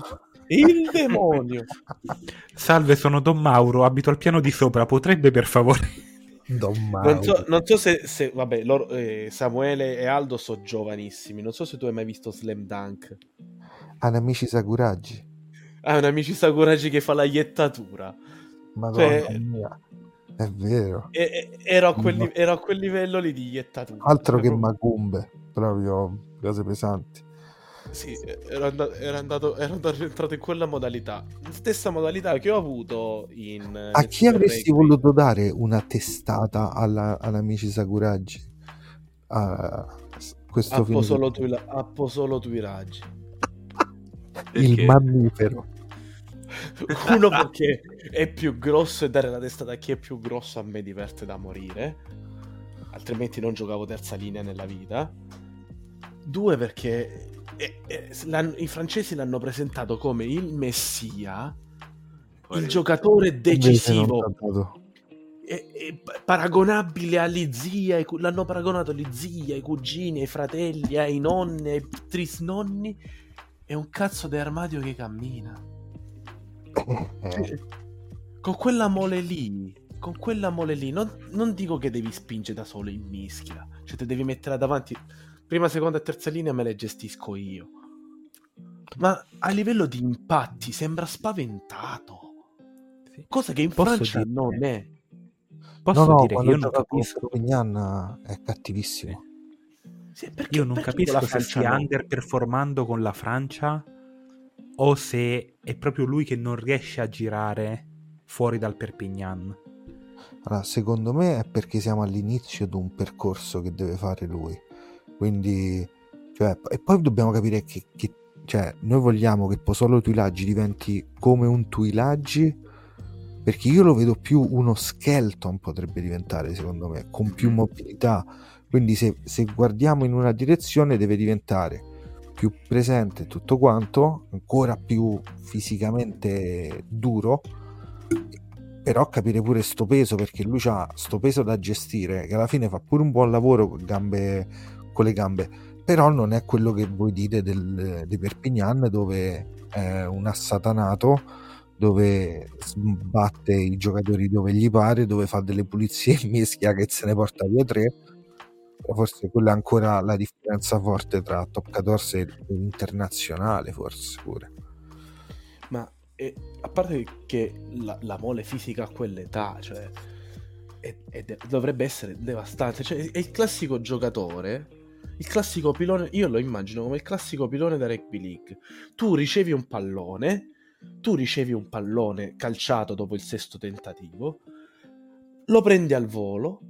Il demonio! Salve, sono Don Mauro, abito al piano di sopra, potrebbe per favore... Don Non so, Mauro. non so se, se- vabbè, loro, eh, Samuele e Aldo sono giovanissimi. Non so se tu hai mai visto Slam Dunk. Anamici Sakuragi. Ah, un amici Sakuragi che fa la iettatura. Madonna Cioè- mia, è vero. E- e- ero, a quel, No. ero a quel livello lì di iettatura. Altro che proprio- macumbe, proprio cose pesanti. Sì, ero, andato, ero, andato, ero andato- entrato in quella modalità. Stessa modalità che ho avuto in... A chi Super avresti Rugby. voluto dare una testata alla, all'amici Sakuragi? A questo Appo film solo, tu, i- appo solo tu i raggi. il mammifero. Uno perché è più grosso e dare la testata a chi è più grosso a me diverte da morire. Altrimenti non giocavo terza linea nella vita. Due perché eh, eh, i francesi l'hanno presentato come il messia, Poi- il giocatore decisivo. è, è paragonabile agli cu- l'hanno paragonato agli zii, ai cugini, ai fratelli, ai nonni, ai trisnonni. È un cazzo di armadio che cammina. Eh, Con quella mole lì, con quella mole lì, non, non dico che devi spingere da solo in mischia, cioè te devi mettere davanti. Prima, seconda e terza linea me le gestisco io. Ma a livello di impatti sembra spaventato. Sì. Cosa che in Posso Francia dire- non è. Posso no, no, dire che io non capisco... Perpignan è cattivissimo. Sì, perché- Io non capisco se stia underperformando con la Francia o se è proprio lui che non riesce a girare fuori dal Perpignan. Allora, secondo me è perché siamo all'inizio di un percorso che deve fare lui. Quindi, cioè, e poi dobbiamo capire che, che- cioè, noi vogliamo che Posolo Tuilaggi diventi come un Tuilaggi, perché io lo vedo più uno Skelton potrebbe diventare, secondo me, con più mobilità. Quindi se, se guardiamo in una direzione deve diventare più presente e tutto quanto, ancora più fisicamente duro, però capire pure sto peso perché lui ha sto peso da gestire che alla fine fa pure un buon lavoro con, gambe, con le gambe però non è quello che voi dite del, di Perpignan dove è un assatanato dove sbatte i giocatori dove gli pare dove fa delle pulizie in mischia che se ne porta via tre forse quella è ancora la differenza forte tra top 14 e internazionale forse pure Ma eh, a parte che la, la mole fisica a quell'età, cioè, è- è de- dovrebbe essere devastante. Cioè, è il classico giocatore, il classico pilone. Io lo immagino come il classico pilone da rugby league. Tu ricevi un pallone, tu ricevi un pallone calciato dopo il sesto tentativo, lo prendi al volo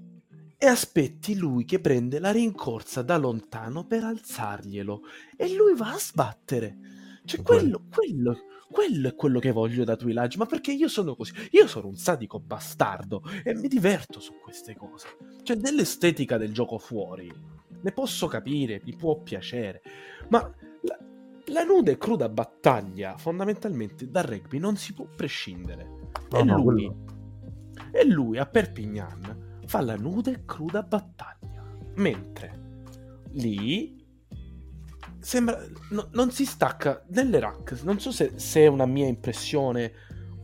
e aspetti lui che prende la rincorsa da lontano per alzarglielo e lui va a sbattere. Cioè, quello, quello, quello è quello che voglio da Twilight, ma perché io sono così? Io sono un sadico bastardo e mi diverto su queste cose. Cioè, dell'estetica del gioco fuori, ne posso capire, mi può piacere, ma la, la nuda e cruda battaglia, fondamentalmente, dal rugby non si può prescindere. No, e, no, lui, quello- e lui a Perpignan fa la nuda e cruda battaglia, mentre lì sembra no- non si stacca nelle rack. Non so se, se è una mia impressione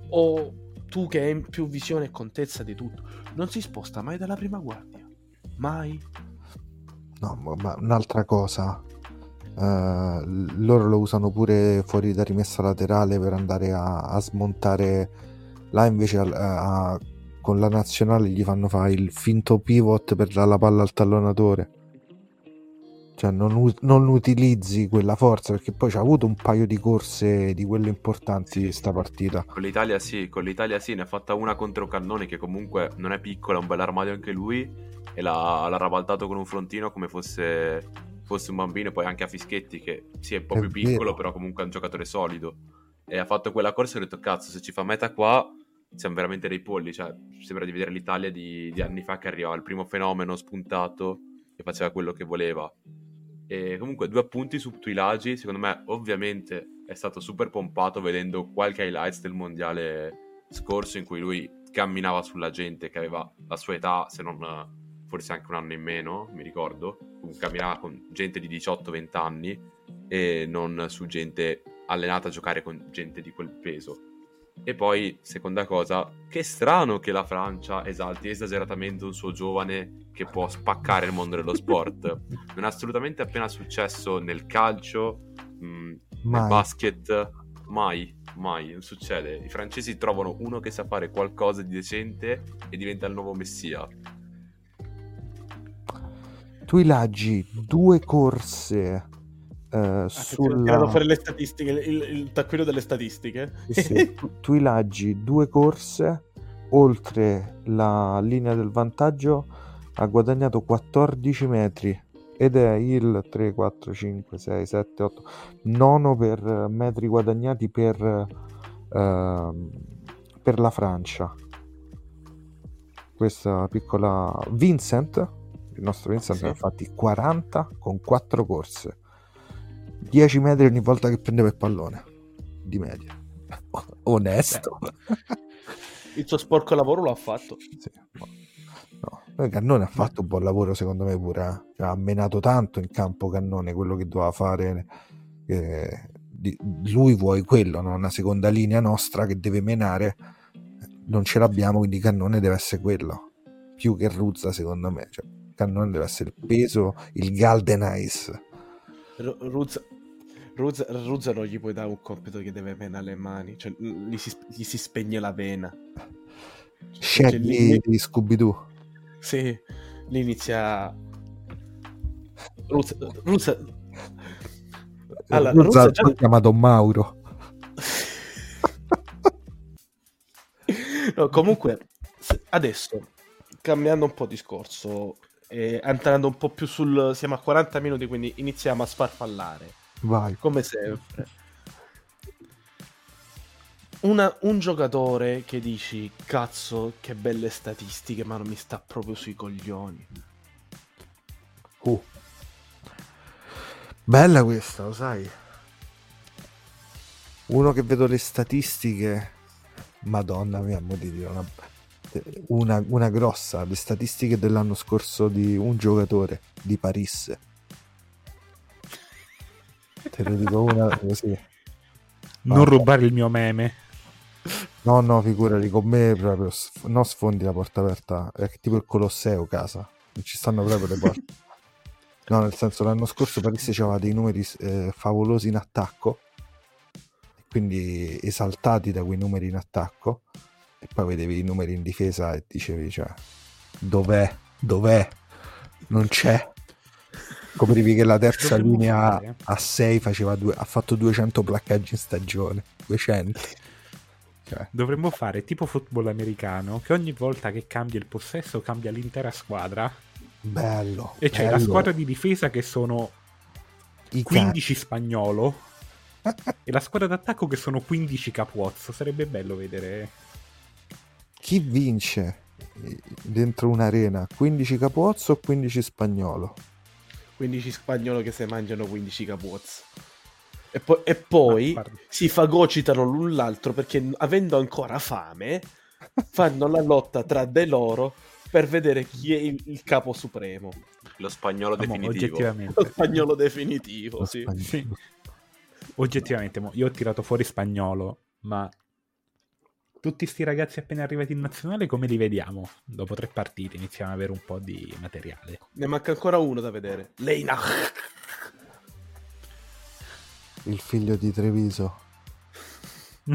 o tu che hai più visione e contezza di tutto. Non si sposta mai dalla prima guardia. Mai. No, ma- un'altra cosa, l- loro lo usano pure fuori da rimessa laterale per andare a, a smontare. Là invece al- a- con la nazionale gli fanno fare il finto pivot per dare la palla al tallonatore. Cioè non, non utilizzi quella forza perché poi c'ha avuto un paio di corse di quelle importanti sta partita. Con l'Italia sì, con l'Italia sì, ne ha fatta una contro Cannoni che comunque non è piccola, è un bel armadio anche lui e l'ha, l'ha rabaltato con un frontino come fosse, fosse un bambino, poi anche a Fischetti che sì è un po' È più piccolo vero. però comunque è un giocatore solido e ha fatto quella corsa e ho detto cazzo se ci fa meta qua siamo veramente dei polli, cioè sembra di vedere l'Italia di, di anni fa che arrivava il primo fenomeno spuntato e faceva quello che voleva. E comunque due appunti su Tuilagi, secondo me ovviamente è stato super pompato vedendo qualche highlights del mondiale scorso in cui lui camminava sulla gente che aveva la sua età, se non forse anche un anno in meno, mi ricordo, camminava con gente di 18-20 anni e non su gente allenata a giocare con gente di quel peso. E poi, seconda cosa, che strano che la Francia esalti esageratamente un suo giovane che può spaccare il mondo dello sport. Non è assolutamente appena successo nel calcio, mh, nel Mai. basket, mai, mai, non succede. I francesi trovano uno che sa fare qualcosa di decente e diventa il nuovo messia. Tuilagi, due corse eh, Ah, sulla... tirato fuori le statistiche, il, il taccuino delle statistiche. Sì, sì. Tu- Tuilagi, due corse, oltre la linea del vantaggio, ha guadagnato 14 metri ed è il 3, 4, 5, 6, 7, 8, nono per metri guadagnati per, ehm, per la Francia. Questa piccola Vincent, il nostro Vincent Sì. ha fatti 40 con 4 corse. 10 metri ogni volta che prendeva il pallone di media. Onesto. Il suo sporco lavoro lo ha fatto. Sì, no. No, Cannone ha fatto un buon lavoro secondo me pure. eh. Ha menato tanto in campo Cannone quello che doveva fare. eh, di- lui vuoi quello, no? una seconda linea nostra che deve menare. Non ce l'abbiamo, quindi Cannone deve essere quello. Più che Ruzza secondo me. Cioè, Cannone deve essere il peso, il Galden Ice. Ru- Ruzza, Ruzza, Ruzza non gli puoi dare un compito che deve menare le mani, cioè gli si, gli si spegne la vena. Cioè, Shaggy lì- di Scooby-Doo. Sì, lì inizia... Ruzza... Ruzza... Allora, Ruzza Ruzza già- ha chiamato Mauro. No, comunque, adesso, cambiando un po' discorso, e entrando un po' più sul... Siamo a 40 minuti, quindi iniziamo a sfarfallare. Vai. come sempre. Una- un giocatore che dici, cazzo, che belle statistiche, ma non mi sta proprio sui coglioni. Uh. Bella questa, lo sai. Uno che vedo le statistiche, madonna mia, mo ti dirò una, una, una grossa, le statistiche dell'anno scorso di un giocatore di Paris. Te lo dico una così. Non rubare il mio meme. No, no, figurati, con me proprio sf- no sfondi la porta aperta, è tipo il Colosseo casa, non ci stanno proprio le porte. No, nel senso l'anno scorso Paris aveva dei numeri eh, favolosi in attacco, quindi esaltati da quei numeri in attacco, e poi vedevi i numeri in difesa e dicevi, cioè, dov'è? Dov'è? Non c'è. Scoprivi che la terza linea fare. a 6 faceva due, ha fatto 200 placcaggi in stagione, 200. Cioè, Dovremmo fare tipo football americano che ogni volta che cambia il possesso cambia l'intera squadra. bello. E c'è la bello. squadra di difesa che sono I cani. 15 spagnolo e la squadra d'attacco che sono 15 capuozzo. Sarebbe bello vedere. Chi vince dentro un'arena? 15 Capozzo o 15 Spagnolo? 15 spagnolo che si mangiano 15 capuzzi. E, poi- e poi Ah, si fagocitano l'un l'altro perché avendo ancora fame fanno la lotta tra de loro per vedere chi è il, il capo supremo. Lo spagnolo Mo, definitivo. oggettivamente, Lo spagnolo definitivo, Lo sì. Spagn- Sì. oggettivamente mo, io ho tirato fuori spagnolo, ma tutti sti ragazzi appena arrivati in nazionale come li vediamo? Dopo tre partite iniziamo ad avere un po' di materiale. Ne manca ancora uno da vedere. Leina. Il figlio di Treviso.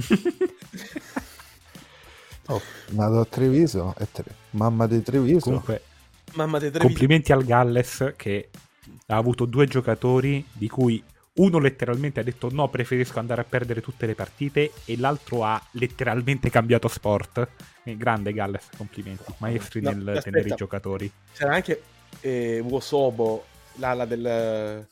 Oh, nato a Treviso è tre- mamma di Treviso. Comunque, Mamma di Treviso. complimenti al Galles che ha avuto due giocatori di cui uno letteralmente ha detto no, preferisco andare a perdere tutte le partite e l'altro ha letteralmente cambiato sport. Eh, grande Galles, complimenti, maestri No, nel aspetta. tenere i giocatori. C'era anche eh, Wosobo, l'ala del...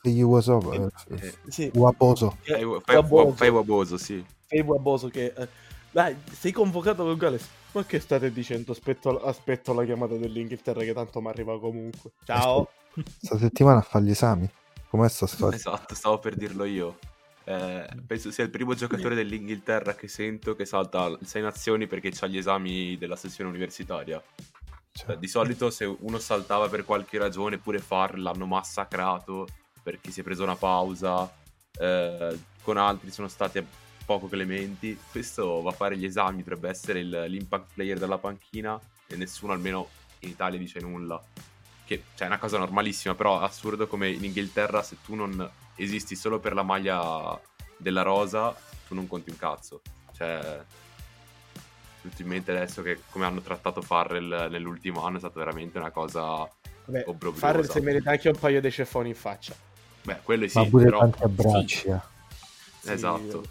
E gli Wasobo, eh, Eh, Sì, che- Fai fai- Waboso. fai Waboso, sì. Fai Waboso che... eh, dai, sei convocato con Galles. Ma che state dicendo? Aspetto, aspetto la chiamata dell'Inghilterra che tanto mi arriva comunque. Ciao. Sta settimana a fare gli esami. Com'è sta storia? Esatto, stavo per dirlo io. Eh, penso sia il primo giocatore dell'Inghilterra che sento che salta sei nazioni perché ha gli esami della sessione universitaria. Cioè, di solito se uno saltava per qualche ragione, pure far l'hanno massacrato perché si è preso una pausa, eh, con altri sono stati poco clementi. Questo va a fare gli esami, dovrebbe essere il- l'impact player della panchina e nessuno almeno in Italia dice nulla. Che cioè, è una cosa normalissima, però assurdo come in Inghilterra se tu non esisti solo per la maglia della rosa, tu non conti un cazzo. Cioè, tutto in mente adesso che come hanno trattato Farrell nell'ultimo anno è stata veramente una cosa... Obbrobriosa. Farrell si merita anche un paio di ceffoni in faccia. Beh, quello sì, Ma pure però... tanti abbracci. eh. Sì, Esatto.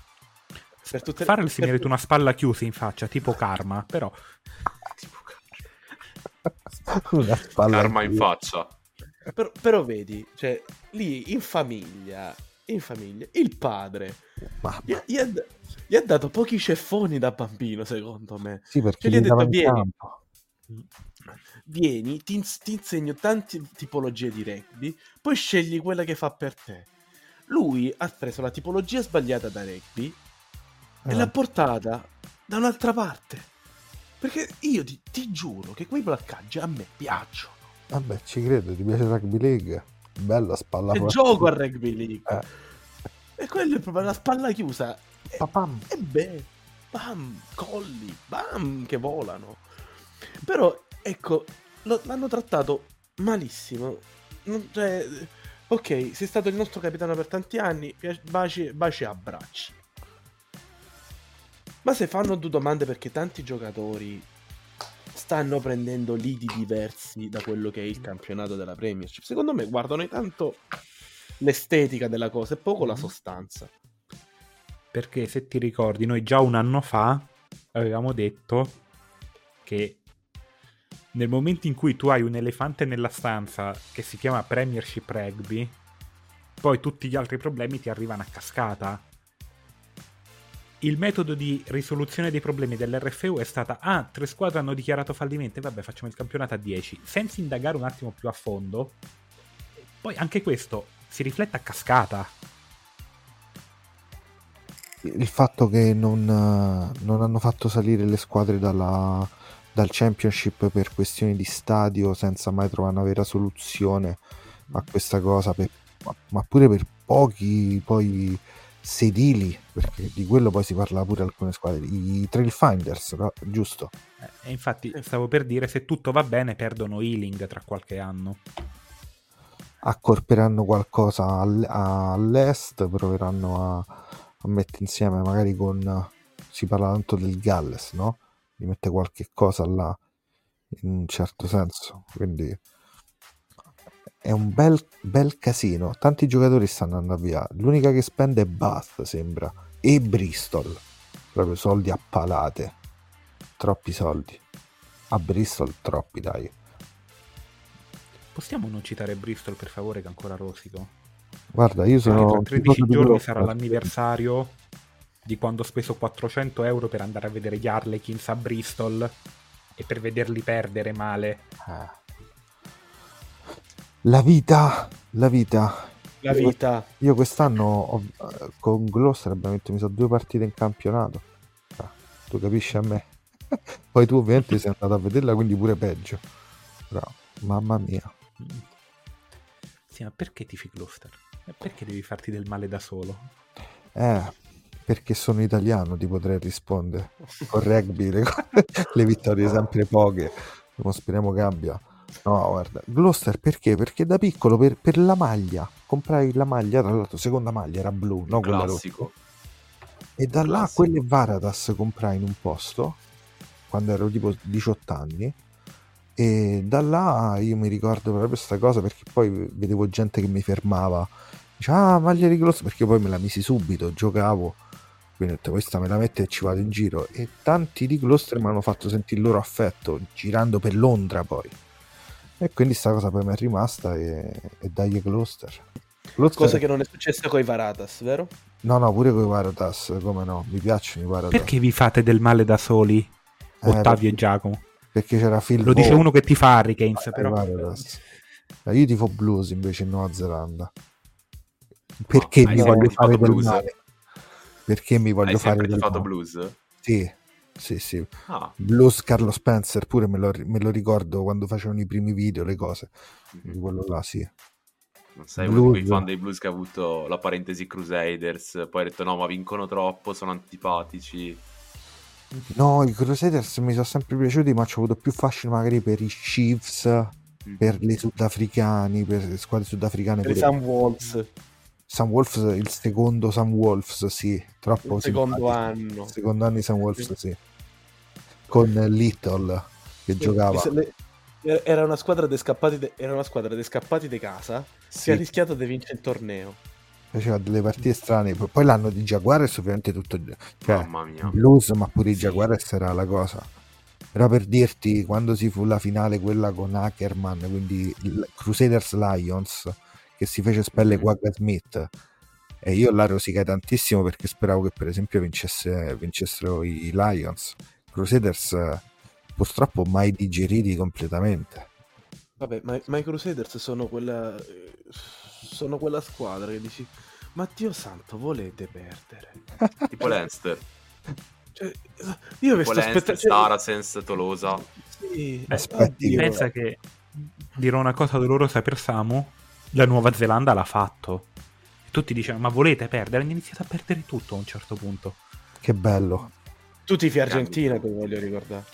Per tutte Farrell si merita una spalla chiusa in faccia, tipo Karma, però Una spalla Karma in faccia. Però, però vedi, cioè, lì in famiglia, in famiglia, il padre gli, gli ha, gli ha dato pochi ceffoni da bambino, secondo me. sì, perché Che gli ha detto, "Vieni". campo. Vieni, ti, ti insegno tante tipologie di rugby, poi scegli quella che fa per te. Lui ha preso la tipologia sbagliata da rugby e Eh. l'ha portata da un'altra parte. Perché io ti, ti giuro che quei placcaggi a me piacciono. Vabbè, ci credo, ti piace Rugby League? Bella spalla forte. gioco a rugby league. Eh. E quello è proprio la spalla chiusa. E, e beh, bam, colli, bam, che volano. Però, ecco, lo- l'hanno trattato malissimo. Non- cioè, ok, sei stato il nostro capitano per tanti anni, baci, baci e abbracci. Ma se fanno due domande perché tanti giocatori stanno prendendo lidi diversi da quello che è il campionato della Premiership, secondo me guardano tanto l'estetica della cosa e poco la sostanza. perché se ti ricordi noi già un anno fa avevamo detto che nel momento in cui tu hai un elefante nella stanza che si chiama Premiership Rugby, poi tutti gli altri problemi ti arrivano a cascata. Il metodo di risoluzione dei problemi dell'RFU è stata ah, tre squadre hanno dichiarato fallimento, vabbè facciamo il campionato a 10, senza indagare un attimo più a fondo. Poi anche questo si riflette a cascata. Il fatto che non, non hanno fatto salire le squadre dalla- dal championship per questioni di stadio senza mai trovare una vera soluzione a questa cosa, per- ma, ma pure per pochi poi sedili, perché di quello poi si parla pure alcune squadre, i Trail Finders, no? giusto? Eh, E infatti stavo per dire, se tutto va bene, perdono Healing tra qualche anno. accorperanno qualcosa all- all'est, proveranno a, a mettere insieme magari con si parla tanto del Galles, no? Di mettere qualche cosa là in un certo senso. Quindi è un bel, bel casino. Tanti giocatori stanno andando via. L'unica che spende è Bath, sembra. E Bristol. Proprio soldi a palate. Troppi soldi. A Bristol troppi, dai. Possiamo non citare Bristol, per favore, che ancora rosico? Guarda, io Perché sono tra un 13 tifoso di giorni sarà l'anniversario di quando ho speso 400 euro per andare a vedere gli Harlequins a Bristol e per vederli perdere male. Eh. La vita, la vita. La vita. Io quest'anno ho- con Gloucester abbiamo vinto mi sa, due partite in campionato. Ah, tu capisci a me? Poi tu ovviamente sei andato a vederla, quindi pure peggio. Però, mamma mia. Sì, ma perché tifi Gloucester? Perché devi farti del male da solo? Eh, perché sono italiano ti potrei rispondere. Con rugby le, le vittorie sempre poche. Non speriamo che abbia. No, guarda, Gloucester perché? Perché da piccolo per, per la maglia, comprai la maglia, tra l'altro seconda maglia era blu, no quella. Classico. E da là Classico. quelle Varadas comprai in un posto quando ero tipo 18 anni E da là io mi ricordo proprio questa cosa perché poi vedevo gente che mi fermava. Diceva, ah, maglia di Gloucester, perché poi me la misi subito, giocavo. Quindi ho detto, questa me la metto e ci vado in giro. E tanti di Gloucester mi hanno fatto sentire il loro affetto, girando per Londra poi. E quindi sta cosa poi mi è rimasta e, e dai Gloucester. Gloucester- Cosa che non è successa con i Varatas, vero? No, no, pure con i Varatas, come no, mi piacciono i Varatas. Perché vi fate del male da soli, Eh, Ottavio perché- e Giacomo? Perché c'era Phil Lo dice Ball. uno che ti fa Hurricanes, Eh, però. Varatas. Eh, Io tifo blues invece in Nuova Zelanda. Perché hai mi sempre voglio fare del blues? male? Perché mi voglio Hai fare del fatto male? blues? Sì, sì, sì. Ah, Blues Carlo Spencer pure me lo, me lo ricordo quando facevano i primi video, le cose. Di quello là, sì. non sei uno di quei Blues. fan dei blues che ha avuto la parentesi Crusaders, poi ha detto no, ma vincono troppo, sono antipatici. No, i Crusaders mi sono sempre piaciuti, ma ci ho avuto più fascino magari per i Chiefs, Mm. per le sudafricani, per le squadre sudafricane. Per i Sam Wolves, Sam Wolves, il secondo Sam Wolves, sì, troppo il secondo simpatico. anno. Il secondo anno di Sam Wolves, sì. Con Little che giocava. Le- Era una squadra dei scappati, de... era una squadra dei scappati di casa Sì, che ha rischiato di vincere il torneo. faceva delle partite strane. Poi l'anno di Jaguares ovviamente tutto... Cioè, Mamma mia. blues, ma pure i Sì. Jaguares era la cosa. Però per dirti, quando si fu la finale, quella con Ackerman, quindi Crusaders Lions, che si fece spelle Mhm. Quagga Smith, e io là rosicai tantissimo perché speravo che per esempio vincesse, vincessero i Lions. Crusaders purtroppo mai digeriti completamente. Vabbè, ma, ma i Crusaders sono quella. Sono quella squadra che dici. Ma Dio santo, volete perdere? Tipo Leinster, Cioè, io tipo sto aspettando. Saracens, Tolosa. Sì, Aspetti Pensa che dirò una cosa dolorosa per Samu, la Nuova Zelanda l'ha fatto. Tutti dicevano, ma volete perdere? Hanno iniziato a perdere tutto a un certo punto. Che bello. Tu tifi Argentina, ti voglio ricordare.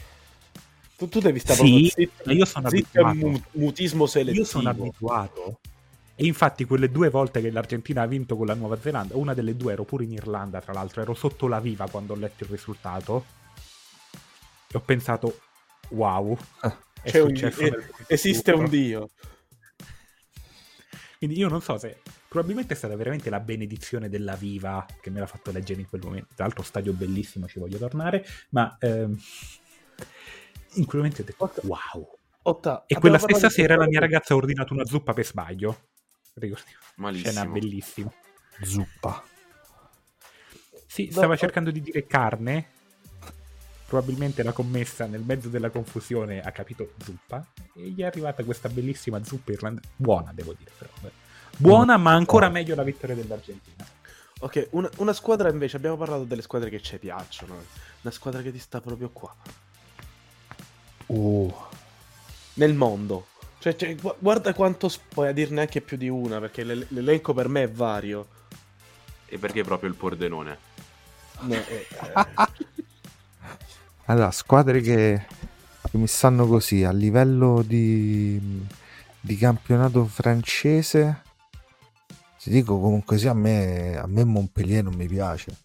Tu, tu devi stare Sì, zitto, io sono zitto abituato. mu- mutismo selettivo. Io sono abituato. E infatti quelle due volte che l'Argentina ha vinto con la Nuova Zelanda, una delle due ero pure in Irlanda, tra l'altro, ero sotto la viva quando ho letto il risultato. E ho pensato, wow, è C'è un- Esiste un dio. Quindi io non so se probabilmente è stata veramente la benedizione della Viva che me l'ha fatto leggere in quel momento. Tra l'altro stadio bellissimo, ci voglio tornare, ma ehm, in quel momento ho detto wow. Otta, E quella stessa sera la mia ragazza ha ordinato una zuppa per sbaglio. Ricordi? Scena Malissimo. bellissima. Zuppa. Sì, stava cercando di dire carne. Probabilmente la commessa nel mezzo della confusione ha capito zuppa e gli è arrivata questa bellissima zuppa irlandese. Buona, devo dire, però. beh. Buona, ma ancora meglio la vittoria dell'Argentina. Ok, una, una squadra invece, abbiamo parlato delle squadre che ci piacciono. Una squadra che ti sta proprio qua. Oh, Nel mondo. Cioè, cioè, gu- guarda quanto... Puoi dirne anche più di una, perché l'el- l'elenco per me è vario. E perché proprio il Pordenone? No, eh, Allora, squadre che, che mi stanno così a livello di, di campionato francese. Ti dico comunque sì, a me, a me Montpellier non mi piace.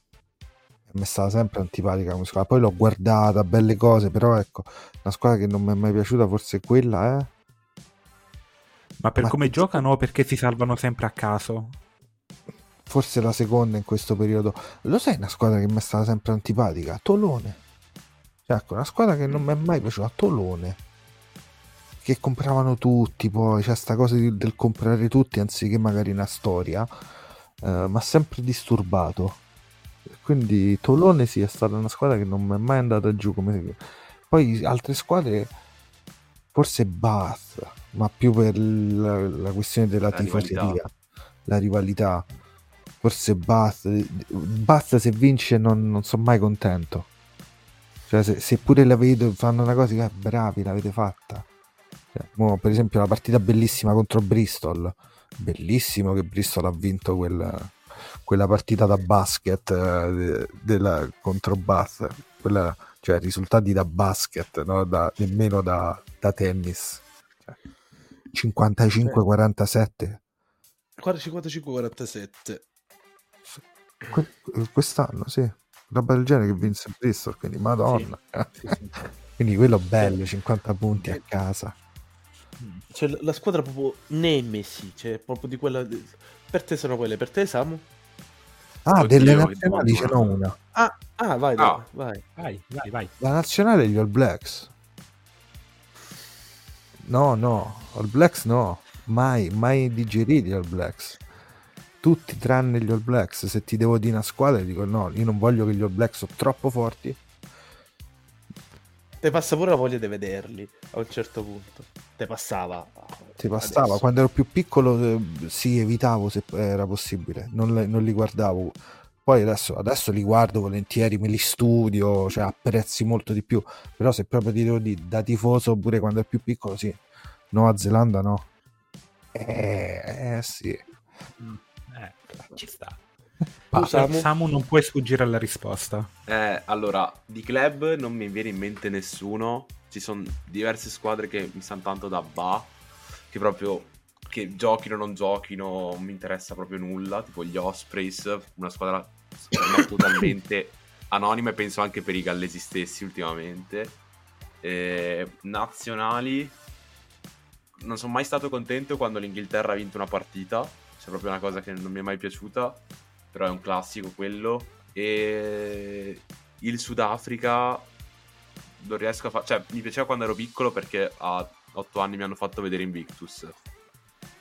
Mi è stata sempre antipatica come squadra. Poi l'ho guardata, belle cose, però ecco, una squadra che non mi è mai piaciuta forse quella è. Ma per Ma come che- giocano o perché si salvano sempre a caso? Forse la seconda in questo periodo. Lo sai una squadra che mi è stata sempre antipatica? Tolone. Ecco, una squadra che non mi è mai piaciuta, Tolone. Che compravano tutti, poi c'è sta cosa di- del comprare tutti anziché magari una storia. eh, ma sempre disturbato. Quindi Tolone sì, è stata una squadra che non mi è mai andata giù. Come... Poi altre squadre, forse Bath, ma più per la, la questione della La rivalità. tifoseria, la rivalità. Forse Bath, Bath se vince non, non sono mai contento. Cioè, se, se pure la vedo fanno una cosa, eh, bravi, l'avete fatta. Cioè, mo, per esempio, la partita bellissima contro Bristol. Bellissimo che Bristol ha vinto quella, quella partita da basket eh, de- della- contro Bath. Quella, cioè, risultati da basket, no? Da- nemmeno da, da tennis. Cioè, 55-47. guarda 55-47. Que- quest'anno, sì. Roba del genere che vinse Bristol, quindi madonna. Sì, sì. Quindi quello bello, 50 punti a casa. Cioè, la- squadra proprio nemesi, cioè proprio di quella... Per te sono quelle, per te Samu? Ah, Oddio, delle io nazionali ce n'ho una. Ah, ah vai, Ah. vai. Vai, vai, vai. La nazionale gli All Blacks. No, no, All Blacks no. Mai, mai digeriti All Blacks. Tutti tranne gli All Blacks. Se ti devo dire una squadra, dico no, io non voglio che gli All Blacks sono troppo forti. Te passa pure la voglia di vederli a un certo punto. Te passava. Ti passava. Adesso- Quando ero più piccolo, eh, sì, evitavo se era possibile. Non, non li guardavo. Poi adesso, adesso li guardo volentieri, me li studio, cioè apprezzi molto di più. Però se proprio ti devo dire da tifoso, pure quando ero più piccolo, sì. Nuova Zelanda no. Eh, eh, sì. Eh, ci sta. Tu, Samu? Samu non puoi sfuggire alla risposta. Eh, allora, di club non mi viene in mente nessuno. Ci sono diverse squadre che mi sanno tanto da ba, che proprio che giochino o non giochino non mi interessa proprio nulla, tipo gli Ospreys, una squadra totalmente anonima e penso anche per i gallesi stessi ultimamente. Eh, nazionali non sono mai stato contento quando l'Inghilterra ha vinto una partita, c'è proprio una cosa che non mi è mai piaciuta, però è un classico quello. E il Sudafrica non riesco a fare, cioè mi piaceva quando ero piccolo perché a 8 anni mi hanno fatto vedere Invictus.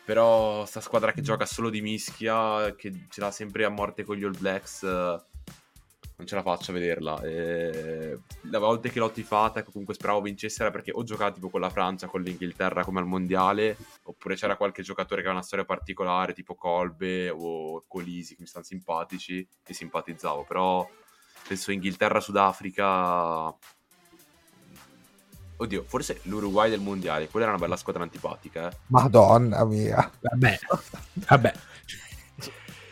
Però sta squadra che gioca solo di mischia, che ce l'ha sempre a morte con gli All Blacks, non ce la faccio a vederla. E le volte che l'ho tifata, che comunque speravo vincesse, era perché o giocava tipo con la Francia, con l'Inghilterra come al mondiale, oppure c'era qualche giocatore che aveva una storia particolare, tipo Colbe o Colisi, che mi stanno simpatici, e simpatizzavo. Però penso Inghilterra-Sudafrica. Oddio, forse l'Uruguay del mondiale, quella era una bella squadra antipatica, eh. Madonna mia. Vabbè, vabbè.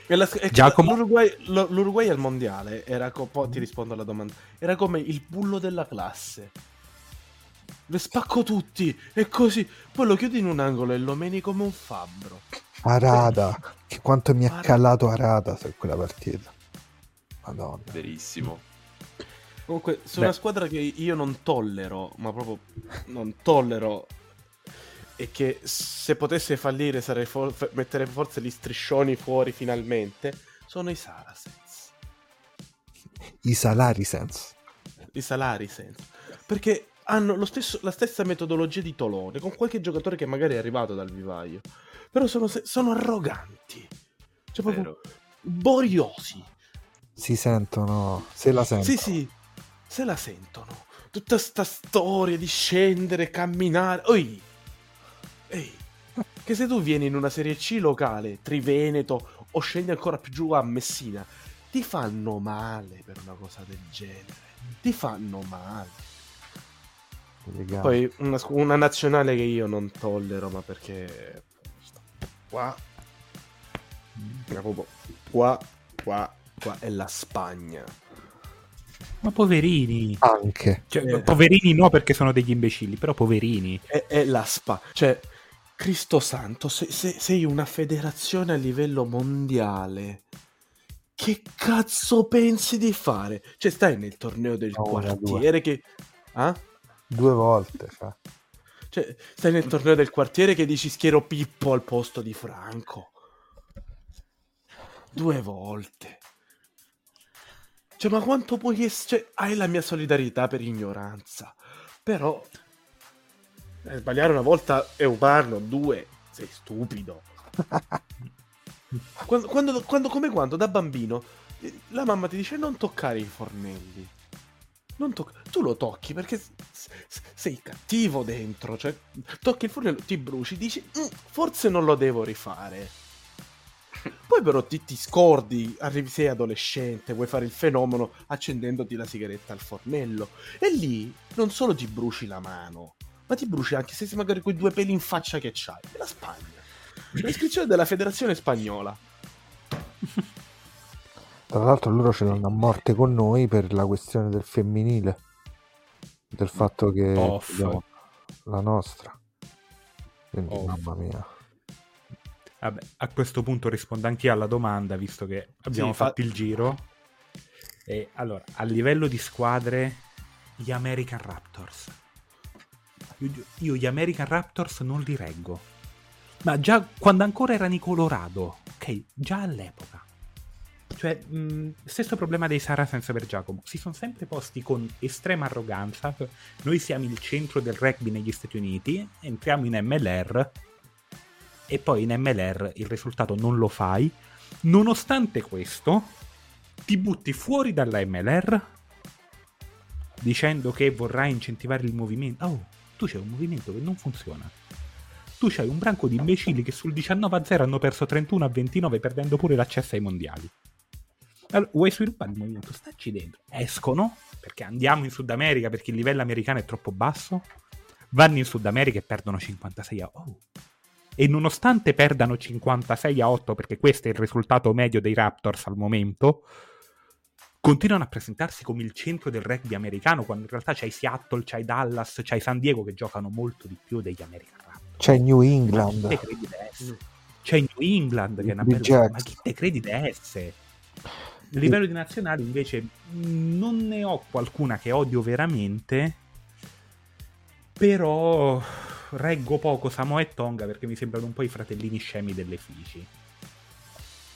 E la- e- Giacomo? L'Uruguay, l'Uruguay al mondiale era co- poi ti rispondo alla domanda. Era come il bullo della classe. Le spacco tutti e così. Poi lo chiudi in un angolo e lo meni come un fabbro. Arada. Che quanto mi ha calato Arada su quella partita. Madonna. Verissimo. Comunque, su Beh. una squadra che io non tollero, ma proprio non tollero, e che se potesse fallire sarei for- mettere forse gli striscioni fuori finalmente, sono i Saracens. I salari sense. I Salaricens. Perché hanno lo stesso- la stessa metodologia di Tolone, con qualche giocatore che magari è arrivato dal vivaio. Però sono, sono arroganti. Cioè proprio Vero. boriosi. Si sentono, se la sentono. Sì, sì, se la sentono. Tutta sta storia di scendere, camminare. Oi! Ehi! Che se tu vieni in una serie C locale, Triveneto, o scendi ancora più giù a Messina, ti fanno male per una cosa del genere. Ti fanno male. Legale. Poi una, una nazionale che io non tollero, ma perché... Qua... Proprio Qua, qua, qua è la Spagna. Ma poverini. Anche. Cioè, Eh. Poverini no perché sono degli imbecilli, però poverini. è, è la SPA. Cioè, Cristo Santo, se- se- sei una federazione a livello mondiale. Che cazzo pensi di fare? Cioè, stai nel torneo del No, due. quartiere che... Ah? Due volte. cioè. Cioè, stai nel torneo del quartiere che dici schiero Pippo al posto di Franco. Due volte. Cioè, ma quanto puoi essere... Cioè, hai la mia solidarietà per ignoranza. Però... eh, sbagliare una volta è un parno, due... Sei stupido. Quando, quando- quando- come quando da bambino eh, la mamma ti dice non toccare i fornelli. Non toc- tu lo tocchi perché s- s- sei cattivo dentro. Cioè, tocchi il fornello, ti bruci, dici "Mm, forse non lo devo rifare. Poi però ti, ti scordi, arrivi, sei adolescente, vuoi fare il fenomeno accendendoti la sigaretta al fornello. E lì non solo ti bruci la mano, ma ti bruci anche se sei magari quei due peli in faccia che c'hai. È la Spagna. L'iscrizione della federazione spagnola. Tra l'altro loro ce l'hanno a morte con noi per la questione del femminile. Del fatto che Off. la nostra. Quindi Off. mamma mia. Vabbè, a questo punto rispondo anch'io alla domanda, visto che abbiamo Sì, fa- fatto il giro. E allora, a livello di squadre, gli American Raptors. Io, gli American Raptors non li reggo. Ma già quando ancora erano i Colorado, ok, già all'epoca. Cioè, mh, stesso problema dei Saracens per Giacomo. Si sono sempre posti con estrema arroganza. Noi siamo il centro del rugby negli Stati Uniti, entriamo in MLR e poi in MLR il risultato non lo fai. Nonostante questo, ti butti fuori dalla MLR dicendo che vorrai incentivare il movimento. Oh, tu c'hai un movimento che non funziona. Tu c'hai un branco di imbecilli che sul 19-0 hanno perso 31-29 perdendo pure l'accesso ai mondiali. Allora, vuoi sviluppare il movimento? Stacci dentro. Escono, perché andiamo in Sud America perché il livello americano è troppo basso. Vanno in Sud America e perdono 56 a 8. E nonostante perdano 56 a 8, perché questo è il risultato medio dei Raptors al momento, continuano a presentarsi come il centro del rugby americano, quando in realtà c'hai Seattle, c'hai Dallas, c'hai San Diego che giocano molto di più degli American Raptors. C'è New England. Ma chi te credi di essere? C'è New England che è una bella... Ma chi te credi di essere? A livello di nazionali invece non ne ho qualcuna che odio veramente, però reggo poco Samoa e Tonga perché mi sembrano un po' i fratellini scemi delle Fiji.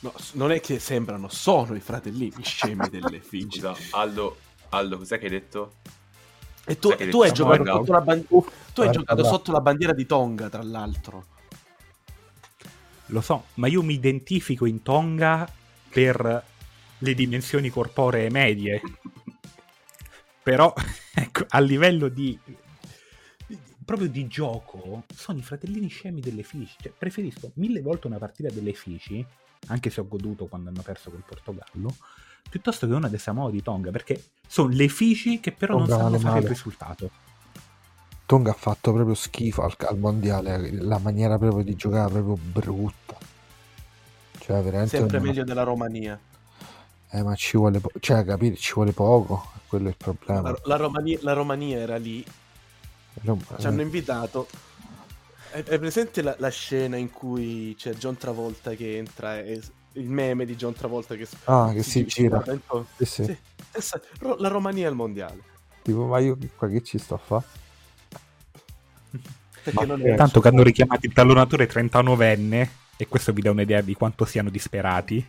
No, non è che sembrano, sono i fratellini scemi delle Figi. Scusa, Aldo, Aldo, cos'è che hai detto? E tu, tu hai giocato, sotto la, ban- tu hai giocato sotto la bandiera di Tonga, tra l'altro. Lo so, ma io mi identifico in Tonga per le dimensioni corporee medie. Però, ecco, a livello di proprio di gioco, sono i fratellini scemi delle Fiji. Cioè, preferisco mille volte una partita delle Fiji, anche se ho goduto quando hanno perso col Portogallo, piuttosto che una del Samoa di Tonga, perché sono le Fiji che però non Tonga sanno vale fare il male. risultato. Tonga ha fatto proprio schifo al, al mondiale, la maniera proprio di giocare proprio brutta. Cioè, veramente. Sempre una- meglio della Romania. Eh, ma ci vuole, po- cioè, capire, ci vuole poco, quello è il problema. La, la Romania, la Romania era lì, Rom- ci hanno eh, invitato. È, presente la, la scena in cui c'è John Travolta che entra e il meme di John Travolta che, Ah, che si gira. guarda intorno? sì, sì. Sì, la Romania al mondiale. Tipo, ma io qua che ci sto a fare? Non che- è Tanto che hanno richiamato il tallonatore 39enne, e questo vi dà un'idea di quanto siano disperati.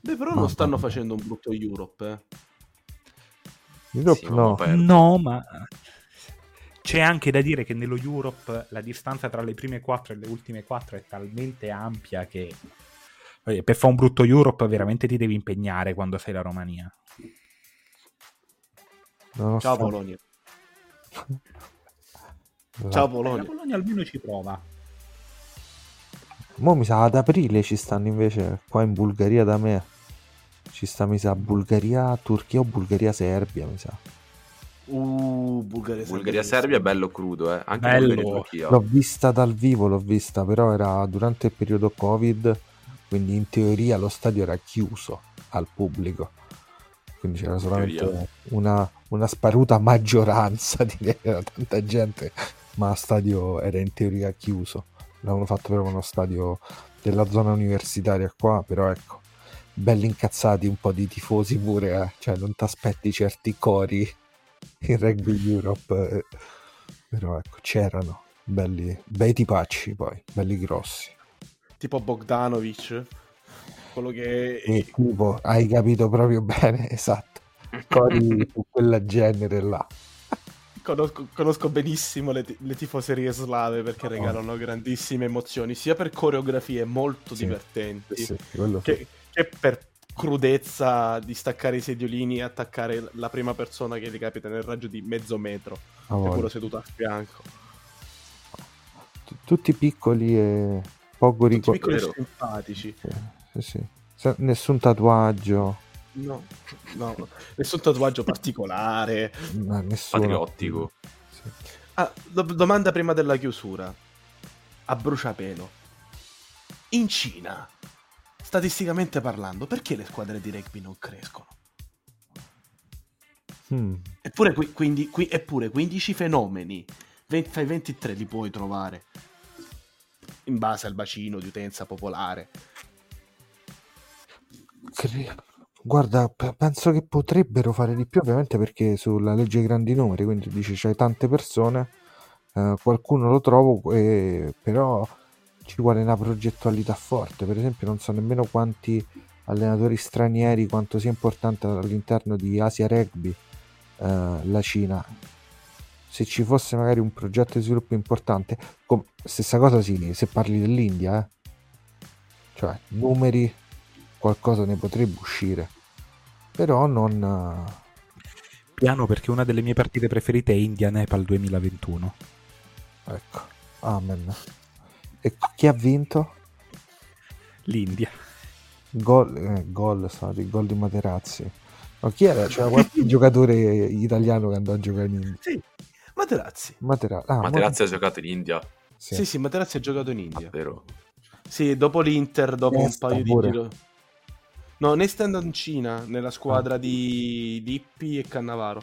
Beh, però Ma- non stanno facendo un brutto Europe. eh. Europe Sì, no. No, ma c'è anche da dire che nello Europe la distanza tra le prime quattro e le ultime quattro è talmente ampia che eh, per fare un brutto Europe veramente ti devi impegnare quando sei la Romania. Ciao nonostante Polonia. la- Ciao La Polonia. Polonia almeno ci prova. Mo mi sa ad aprile ci stanno invece qua in Bulgaria da me. Ci sta mi sa Bulgaria, Turchia o Bulgaria, Serbia, mi sa. Uh, Bulgaria. Bulgaria-Serbia è bello crudo, eh. Anche Bello. L'ho vista dal vivo, l'ho vista, però era durante il periodo Covid, quindi in teoria lo stadio era chiuso al pubblico. Quindi c'era solamente una, una sparuta maggioranza, direi, era tanta gente, ma lo stadio era in teoria chiuso. L'avevano fatto proprio uno stadio della zona universitaria qua, però ecco, belli incazzati un po' di tifosi pure, eh. cioè non ti aspetti certi cori in Rugby Europe, eh. però ecco, c'erano belli, bei tipacci poi, belli grossi. Tipo Bogdanovic. Quello che... E tipo, hai capito proprio bene, esatto, cori su quella genere là. Conosco, conosco benissimo le, le tifoserie slave perché Oh. regalano grandissime emozioni, sia per coreografie molto Sì, divertenti, Sì, quello sì. che, che per crudezza di staccare i sediolini e attaccare la prima persona che gli capita nel raggio di mezzo metro, e voglia. quello seduto a fianco. T- Tutti piccoli e poco ricordati. simpatici. Sì, sì. Se- Nessun tatuaggio, No, no, nessun tatuaggio particolare. ma nessuno. Patriottico. Sì. Ah, do- domanda prima della chiusura. A bruciapelo. In Cina, statisticamente parlando, perché le squadre di rugby non crescono? Mm. Eppure, qui- quindi, qui- eppure 15 fenomeni, 20 fai 23 li puoi trovare in base al bacino di utenza popolare. Cre- Guarda, penso che potrebbero fare di più, ovviamente perché sulla legge grandi numeri, quindi dici c'hai tante persone, eh, qualcuno lo trovo, eh, però ci vuole una progettualità forte. Per esempio, non so nemmeno quanti allenatori stranieri, quanto sia importante all'interno di Asia Rugby eh, la Cina. Se ci fosse magari un progetto di sviluppo importante, com- stessa cosa sì, se parli dell'India, eh. cioè numeri, qualcosa ne potrebbe uscire, però non... eh, Piano perché una delle mie partite preferite è India-Nepal 2021. ecco, amen. E chi ha vinto? L'India. Gol, eh, gol, sorry, gol di Materazzi. Ma chi era? C'era qualche giocatore italiano che andò a giocare in India. Sì, Materazzi. Matera- ah, Materazzi ha giocato in India, sì. Sì, sì, Materazzi ha giocato in India. vero? Sì, dopo l'Inter, dopo un Nesta paio di pure. giro. No, Nesta è andato in Cina, nella squadra di Lippi e Cannavaro.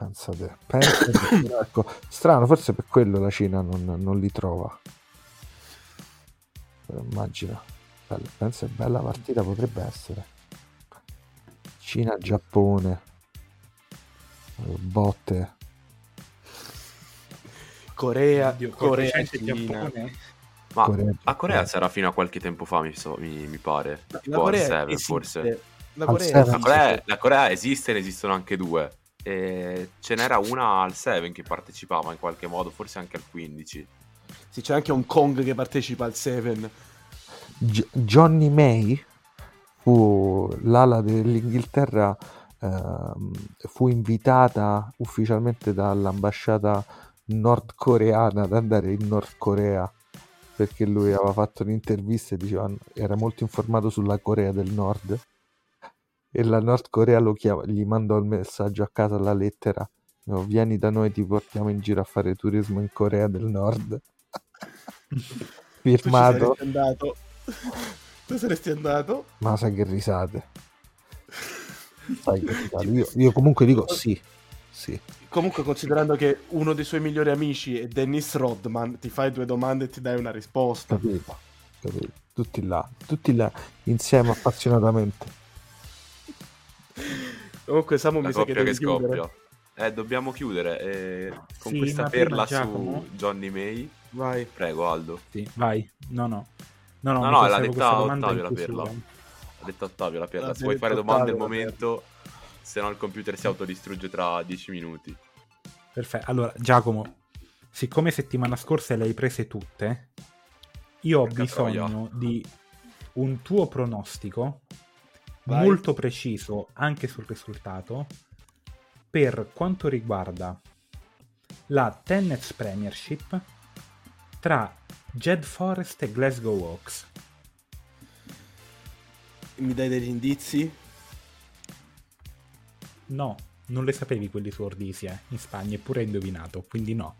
Pensate, pensate, ecco, strano, forse per quello la Cina non, non li trova. Però immagina, Bella- penso che bella partita potrebbe essere. Cina-Giappone, botte. Corea, Oddio, Corea. Giappone. Ma Corea- a Corea c'era fino a qualche tempo fa, mi, so- mi- mi pare. La Tipo al Corea 7 esiste. forse. La Corea, Seven. La. Corea, la Corea esiste, ne esistono anche due. E ce n'era una al 7 che partecipava in qualche modo, forse anche al 15. Sì, c'è anche Hong Kong che partecipa al Seven. Gi- Johnny May fu l'ala dell'Inghilterra, ehm, fu invitata ufficialmente dall'ambasciata nordcoreana ad andare in Nord Corea perché lui aveva fatto un'intervista e diceva era molto informato sulla Corea del Nord e la Nord Corea lo chiama- gli mandò il messaggio a casa la lettera no, vieni da noi ti portiamo in giro a fare turismo in Corea del Nord Tu firmato saresti andato. Tu saresti andato. Ma sai che risate. Sai che risate. Io, io comunque dico sì. Sì. Comunque, considerando che uno dei suoi migliori amici è Dennis Rodman, ti fai due domande e ti dai una risposta. Capito. Capito. Tutti là. Tutti là insieme appassionatamente. Comunque, Samu La mi sa che che chiudere. scoppia. Eh, dobbiamo chiudere. eh, con Sì, questa perla Giacomo- su Johnny May. Vai. Prego, Aldo. Sì, vai. No, no. No, no, No, no, l'ha detta Ottavio la perla. Ha detto Ottavio la perla. Se vuoi fare domande al momento, se no il computer si autodistrugge tra 10 minuti. Perfetto. Allora, Giacomo, siccome settimana scorsa le hai prese tutte, io ho bisogno troia. di un tuo pronostico Vai. molto preciso anche sul risultato per quanto riguarda la Tennis Premiership tra Jed Forest e Glasgow Hawks. Mi dai degli indizi? No, non le sapevi quelli su Ordisia in Spagna, eppure hai indovinato, quindi no.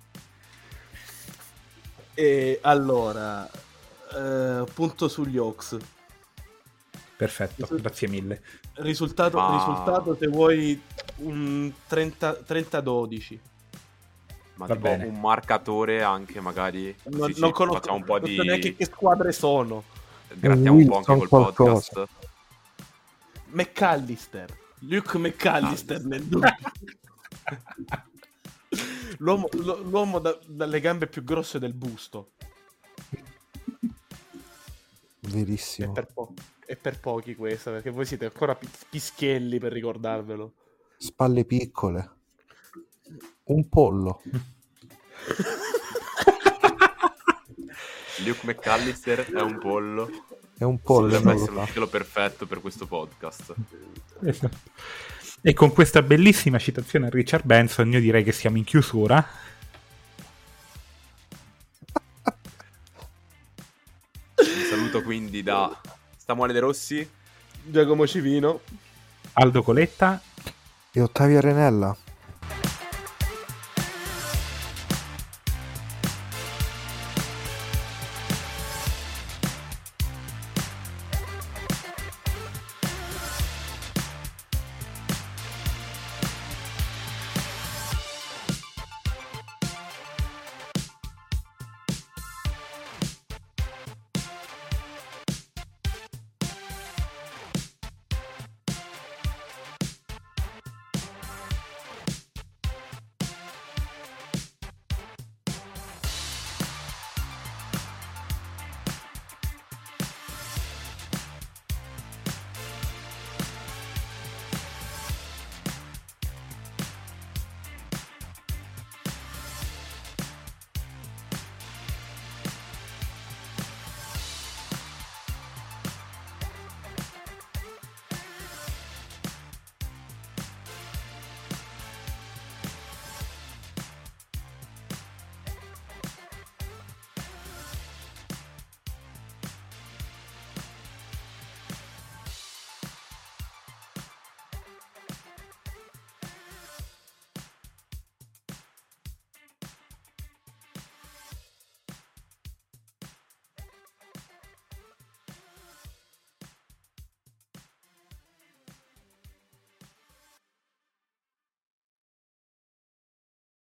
E allora, eh, punto sugli Hawks. Perfetto, Risul- grazie mille. Risultato, Ma- risultato se vuoi un 30 30-12. Ma Va tipo bene. un marcatore anche magari. Non, ci non conosco, facciamo un po' non di. so neanche che squadre sono. Grattiamo un po' anche col qualcosa. podcast. McAllister. Luke McAllister nel dubbio. L'uomo, l'uomo da- dalle gambe più grosse del busto. Verissimo. per, po- è per pochi questa, perché voi siete ancora pi- pischelli per ricordarvelo. Spalle piccole. Un pollo. Luke McAllister è un pollo. È un pollo. Lo essere un titolo perfetto per questo podcast. Esatto. E con questa bellissima citazione a Richard Benson, io direi che siamo in chiusura. Un saluto quindi da Samuele De Rossi. Giacomo Civino. Aldo Coletta, E Ottavio Renella.